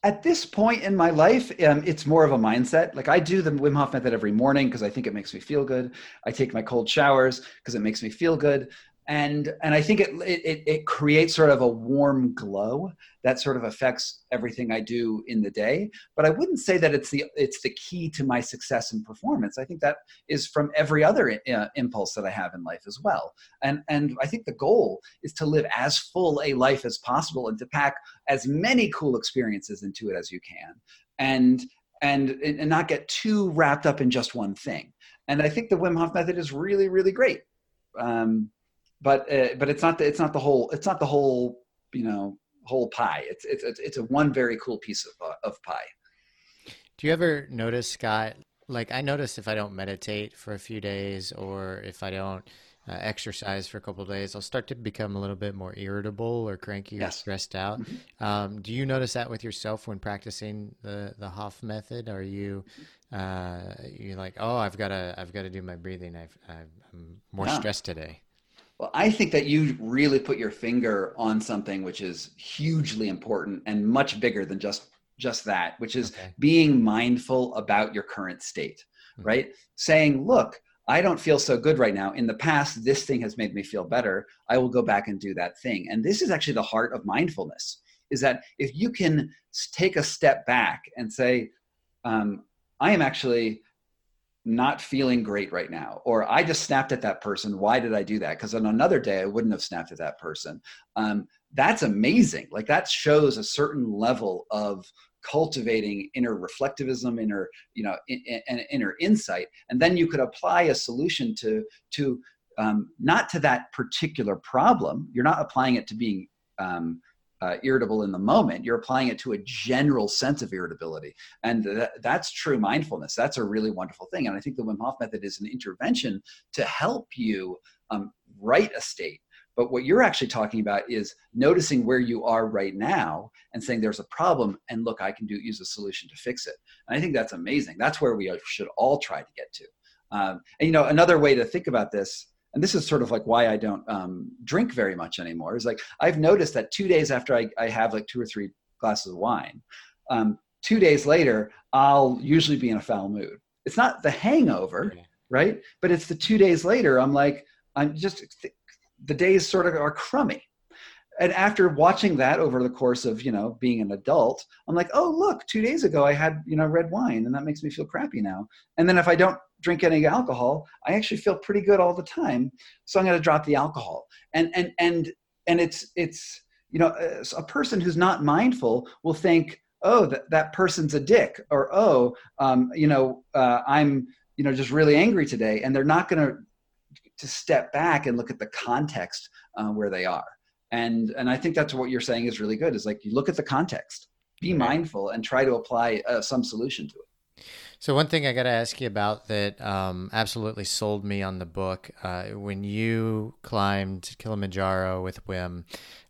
at this point in my life, um, it's more of a mindset. Like I do the Wim Hof method every morning because I think it makes me feel good. I take my cold showers because it makes me feel good and and I think it, it it creates sort of a warm glow that sort of affects everything I do in the day. But I wouldn't say that it's the it's the key to my success and performance. I think that is from every other uh, impulse that I have in life as well. And and I think the goal is to live as full a life as possible and to pack as many cool experiences into it as you can, and and and not get too wrapped up in just one thing. And I think the Wim Hof method is really really great. Um, but uh, but it's not the, it's not the whole it's not the whole you know whole pie. It's it's it's a one very cool piece of uh, of pie. Do you ever notice, Scott? Like I notice if I don't meditate for a few days, or if I don't uh, exercise for a couple days, I'll start to become a little bit more irritable or cranky yes. or stressed out. Mm-hmm. Um, do you notice that with yourself when practicing the the Hof method? Are you uh, you like, oh, I've got to I've got to do my breathing. I've, i am more yeah. stressed today. Well, I think that you really put your finger on something which is hugely important and much bigger than just just that, which is okay. being mindful about your current state, mm-hmm. right? Saying, look, I don't feel so good right now. In the past, this thing has made me feel better. I will go back and do that thing. And this is actually the heart of mindfulness is that if you can take a step back and say, um, I am actually not feeling great right now or i just snapped at that person why did i do that? Because on another day i wouldn't have snapped at that person. Um, that's amazing. Like that shows a certain level of cultivating inner reflectivism inner you know in, in, inner insight and then you could apply a solution to to um, not to that particular problem. You're not applying it to being um, uh, irritable in the moment you're applying it to a general sense of irritability. And th- that's true mindfulness. That's a really wonderful thing. And i think the wim hof method is an intervention to help you um, a state. But what you're actually talking about is noticing where you are right now and saying there's a problem and look i can do use a solution to fix it. And i think that's amazing. That's where we should all try to get to. Um, and you know another way to think about this and this is sort of like why I don't um, drink very much anymore. Is like I've noticed that two days after I, I have like two or three glasses of wine, um, two days later I'll usually be in a foul mood. It's not the hangover, right? But it's the two days later I'm like I'm just the days sort of are crummy. And after watching that over the course of you know being an adult, I'm like, oh look, two days ago I had you know red wine, and that makes me feel crappy now. And then if I don't drink any alcohol, I actually feel pretty good all the time. So I'm going to drop the alcohol. And and and and it's it's you know a person who's not mindful will think, oh, that that person's a dick, or oh, um, you know, uh, I'm you know just really angry today, and they're not going to to step back and look at the context uh, where they are. And and I think that's what you're saying is really good. Is like you look at the context, be mindful, and try to apply uh, some solution to it. So one thing I got to ask you about that um, absolutely sold me on the book uh, when you climbed Kilimanjaro with Wim,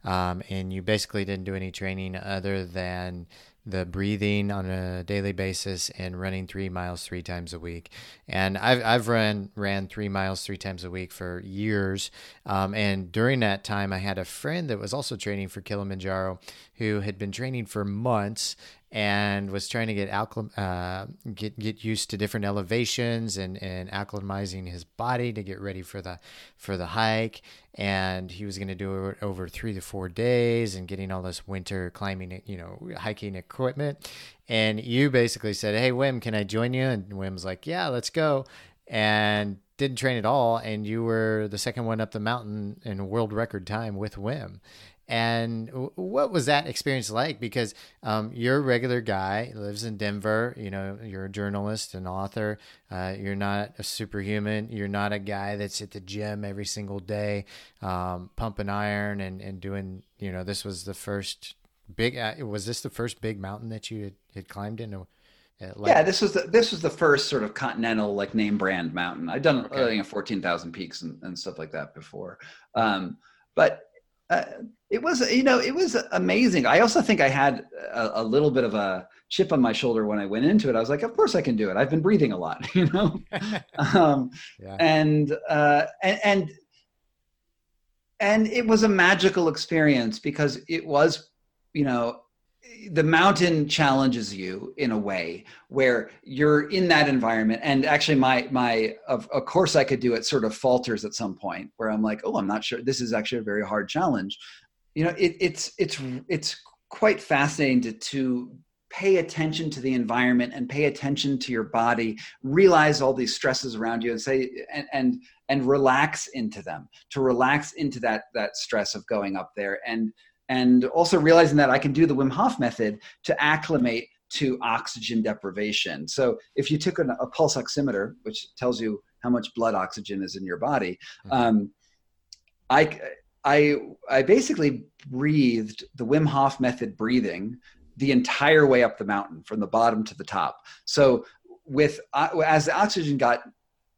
um, and you basically didn't do any training other than the breathing on a daily basis and running three miles three times a week. And I've, I've run ran three miles three times a week for years. Um, and during that time, I had a friend that was also training for Kilimanjaro who had been training for months and was trying to get uh, get get used to different elevations and and acclimatizing his body to get ready for the for the hike. And he was going to do it over three to four days and getting all this winter climbing, you know, hiking equipment. And you basically said, "Hey, Wim, can I join you?" And Wim's like, "Yeah, let's go." And didn't train at all, and you were the second one up the mountain in world record time with Wim. And what was that experience like? Because um, you're a regular guy, lives in Denver. You know, you're a journalist, an author. Uh, you're not a superhuman. You're not a guy that's at the gym every single day, um, pumping iron and, and doing. You know, this was the first big. Uh, was this the first big mountain that you had, had climbed into? Uh, like, yeah, this was the this was the first sort of continental like name brand mountain. I'd done okay. uh, you know fourteen thousand peaks and, and stuff like that before, um, but uh, it was you know it was amazing. I also think i had a, a, little bit of a chip on my shoulder when i went into it. I was like of course i can do it. I've been breathing a lot you know? Um, yeah. and, uh, and and and it was a magical experience because it was you know the mountain challenges you in a way where you're in that environment. And actually my my of, of course i could do it sort of falters at some point where i'm like oh i'm not sure. This is actually a very hard challenge you know it, it's it's it's quite fascinating to, to pay attention to the environment and pay attention to your body realize all these stresses around you and say and and and relax into them to relax into that that stress of going up there and and also realizing that I can do the Wim Hof method to acclimate to oxygen deprivation. So if you took an, a pulse oximeter, which tells you how much blood oxygen is in your body, mm-hmm. um, I, I, I basically breathed the Wim Hof method breathing the entire way up the mountain from the bottom to the top. So with uh, as the oxygen got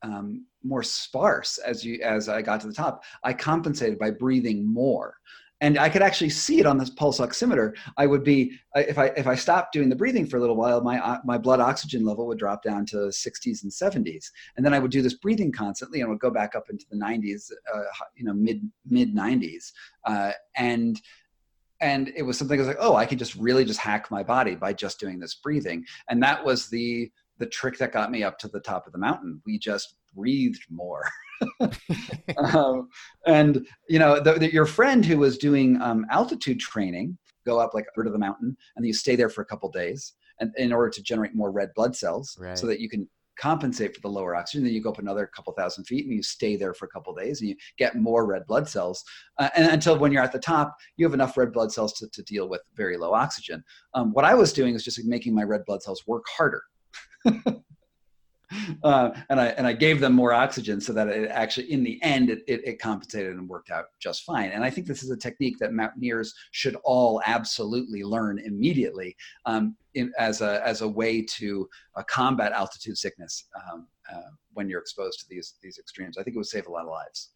um, more sparse as you as I got to the top, I compensated by breathing more and I could actually see it on this pulse oximeter. I would be if I if I stopped doing the breathing for a little while, my uh, my blood oxygen level would drop down to 60s and 70s, and then I would do this breathing constantly, and would go back up into the 90s, uh, you know, mid mid 90s, uh, and and it was something I was like, oh, I can just really just hack my body by just doing this breathing, and that was the the trick that got me up to the top of the mountain. We just breathed more. um, and you know, the, the, your friend who was doing um, altitude training, go up like a third of the mountain, and you stay there for a couple days, and in order to generate more red blood cells, right. so that you can compensate for the lower oxygen. Then you go up another couple thousand feet and you stay there for a couple days and you get more red blood cells. Uh, and until when you're at the top, you have enough red blood cells to, to deal with very low oxygen. Um, what I was doing is just making my red blood cells work harder. uh, and I and I gave them more oxygen so that it actually in the end it, it, it, compensated and worked out just fine. And I think this is a technique that mountaineers should all absolutely learn immediately um, in, as a as a way to uh, combat altitude sickness um, uh, when you're exposed to these these extremes. I think it would save a lot of lives.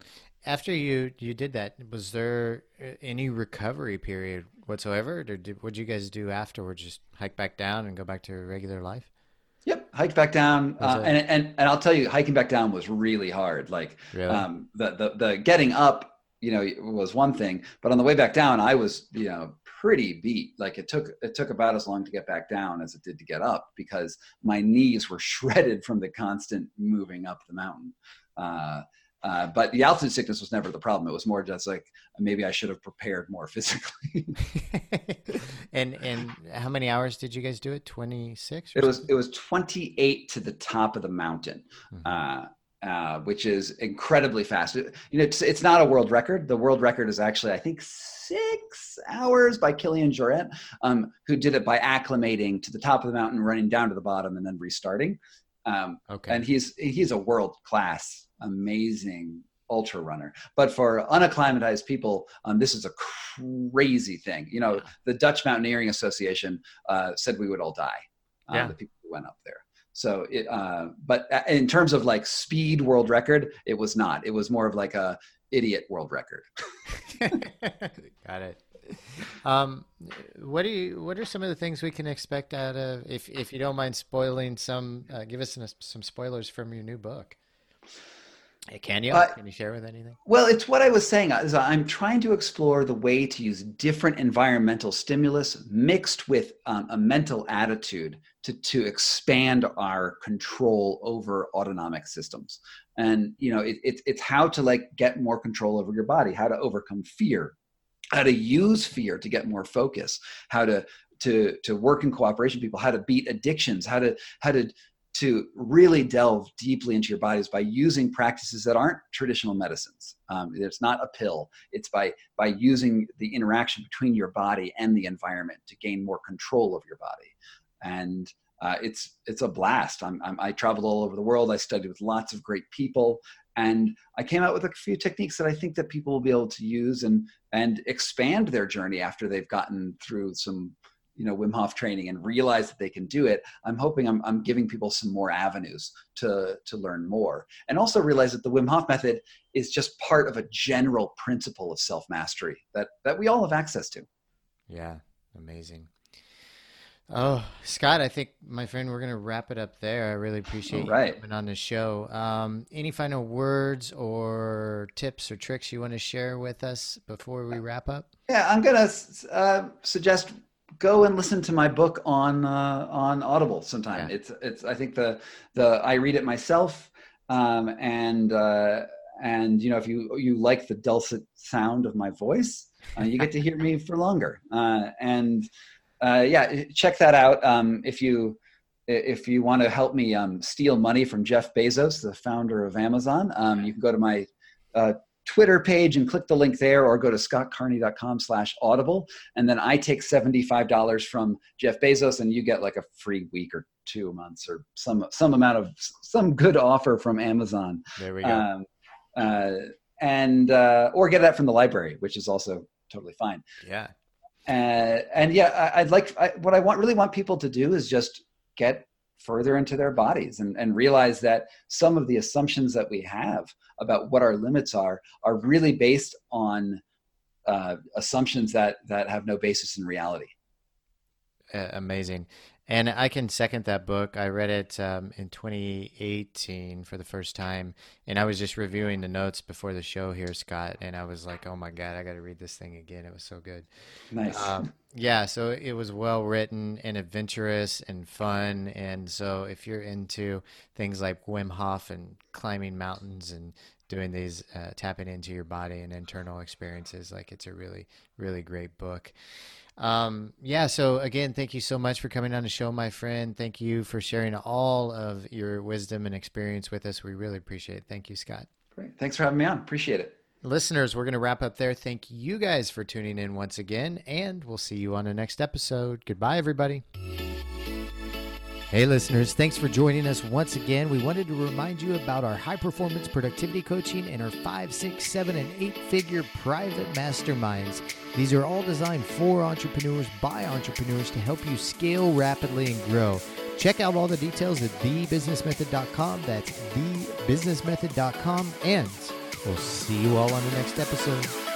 After you you did that, was there uh, any recovery period whatsoever? Or did, what did you guys do afterwards? Just hike back down and go back to regular life? Yep, hiked back down, uh, and, and and I'll tell you, hiking back down was really hard. Like really? um, the the the getting up, you know, was one thing, but on the way back down, I was you know pretty beat. Like it took it took about as long to get back down as it did to get up because my knees were shredded from the constant moving up the mountain. Uh, uh, but the altitude sickness was never the problem. It was more just like maybe I should have prepared more physically. and and how many hours did you guys do it? Twenty six. It was it was twenty eight to the top of the mountain. Mm-hmm. Uh, uh, which is incredibly fast. You know, it's, it's, not a world record. The world record is actually, I think, six hours by Kilian Jornet, um, who did it by acclimating to the top of the mountain, running down to the bottom, and then restarting. Um, okay. And he's he's a world class amazing ultra runner. But for unacclimatized people, um, this is a crazy thing. You know, the Dutch Mountaineering Association uh, said we would all die. Uh, yeah. The people who went up there. So, it, uh, but in terms of like speed world record, it was not. It was more of like a idiot world record. Got it. Um, what do you? What are some of the things we can expect out of? If if you don't mind spoiling some, uh, give us some, some spoilers from your new book. Can you? Uh, Can you share with anything? Well, it's what I was saying. Is I'm trying to explore the way to use different environmental stimulus mixed with um, a mental attitude to to expand our control over autonomic systems. And you know, it, it, it's how to like get more control over your body, how to overcome fear, how to use fear to get more focus, how to to to work in cooperation people, how to beat addictions, how to how to to really delve deeply into your bodies by using practices that aren't traditional medicines. Um, it's not a pill. It's by by using the interaction between your body and the environment to gain more control of your body. And uh, it's it's a blast. I'm, I'm, i traveled all over the world. I studied with lots of great people, and I came out with a few techniques that I think that people will be able to use and and expand their journey after they've gotten through some you know Wim Hof training and realize that they can do it, I'm hoping I'm, I'm giving people some more avenues to to learn more, and also realize that the Wim Hof method is just part of a general principle of self mastery that that we all have access to. Yeah, amazing. Oh, Scott, I think my friend, we're gonna wrap it up there. I really appreciate right. you coming on the show. Um, any final words or tips or tricks you want to share with us before we wrap up? Yeah, I'm gonna uh, suggest go and listen to my book on uh, on Audible sometime. Yeah. It's it's I think the the I read it myself, um, and uh, and you know if you you like the dulcet sound of my voice, uh, you get to hear me for longer. Uh, and uh, yeah, check that out. Um, if you if you want to help me um, steal money from Jeff Bezos, the founder of Amazon, um, you can go to my uh, Twitter page and click the link there or go to scottcarney.com slash audible. And then I take $75 from Jeff Bezos and you get like a free week or two months or some, some amount of some good offer from Amazon. There we go. Um, uh, and, uh, or get that from the library, which is also totally fine. Yeah. Uh, and yeah, I, would like, I, what I want really want people to do is just get further into their bodies and, and realize that some of the assumptions that we have about what our limits are are really based on uh, assumptions that that have no basis in reality. Amazing and I can second that book. I read it um, in 2018 for the first time, and I was just reviewing the notes before the show here, Scott, and I was like, "Oh my god, I got to read this thing again." It was so good. Nice. Um, yeah, so it was well written and adventurous and fun, and so if you're into things like Wim Hof and climbing mountains and doing these uh, tapping into your body and internal experiences, like it's a really, really great book. Um, yeah. So again, thank you so much for coming on the show, my friend. Thank you for sharing all of your wisdom and experience with us. We really appreciate it. Thank you, Scott. Great. Thanks for having me on. Appreciate it. Listeners, we're going to wrap up there. Thank you guys for tuning in once again, and we'll see you on the next episode. Goodbye, everybody. Hey, listeners, thanks for joining us once again. We wanted to remind you about our high performance productivity coaching and our five, six, seven, and eight figure private masterminds. These are all designed for entrepreneurs by entrepreneurs to help you scale rapidly and grow. Check out all the details at thebusinessmethod.com. That's thebusinessmethod.com. And we'll see you all on the next episode.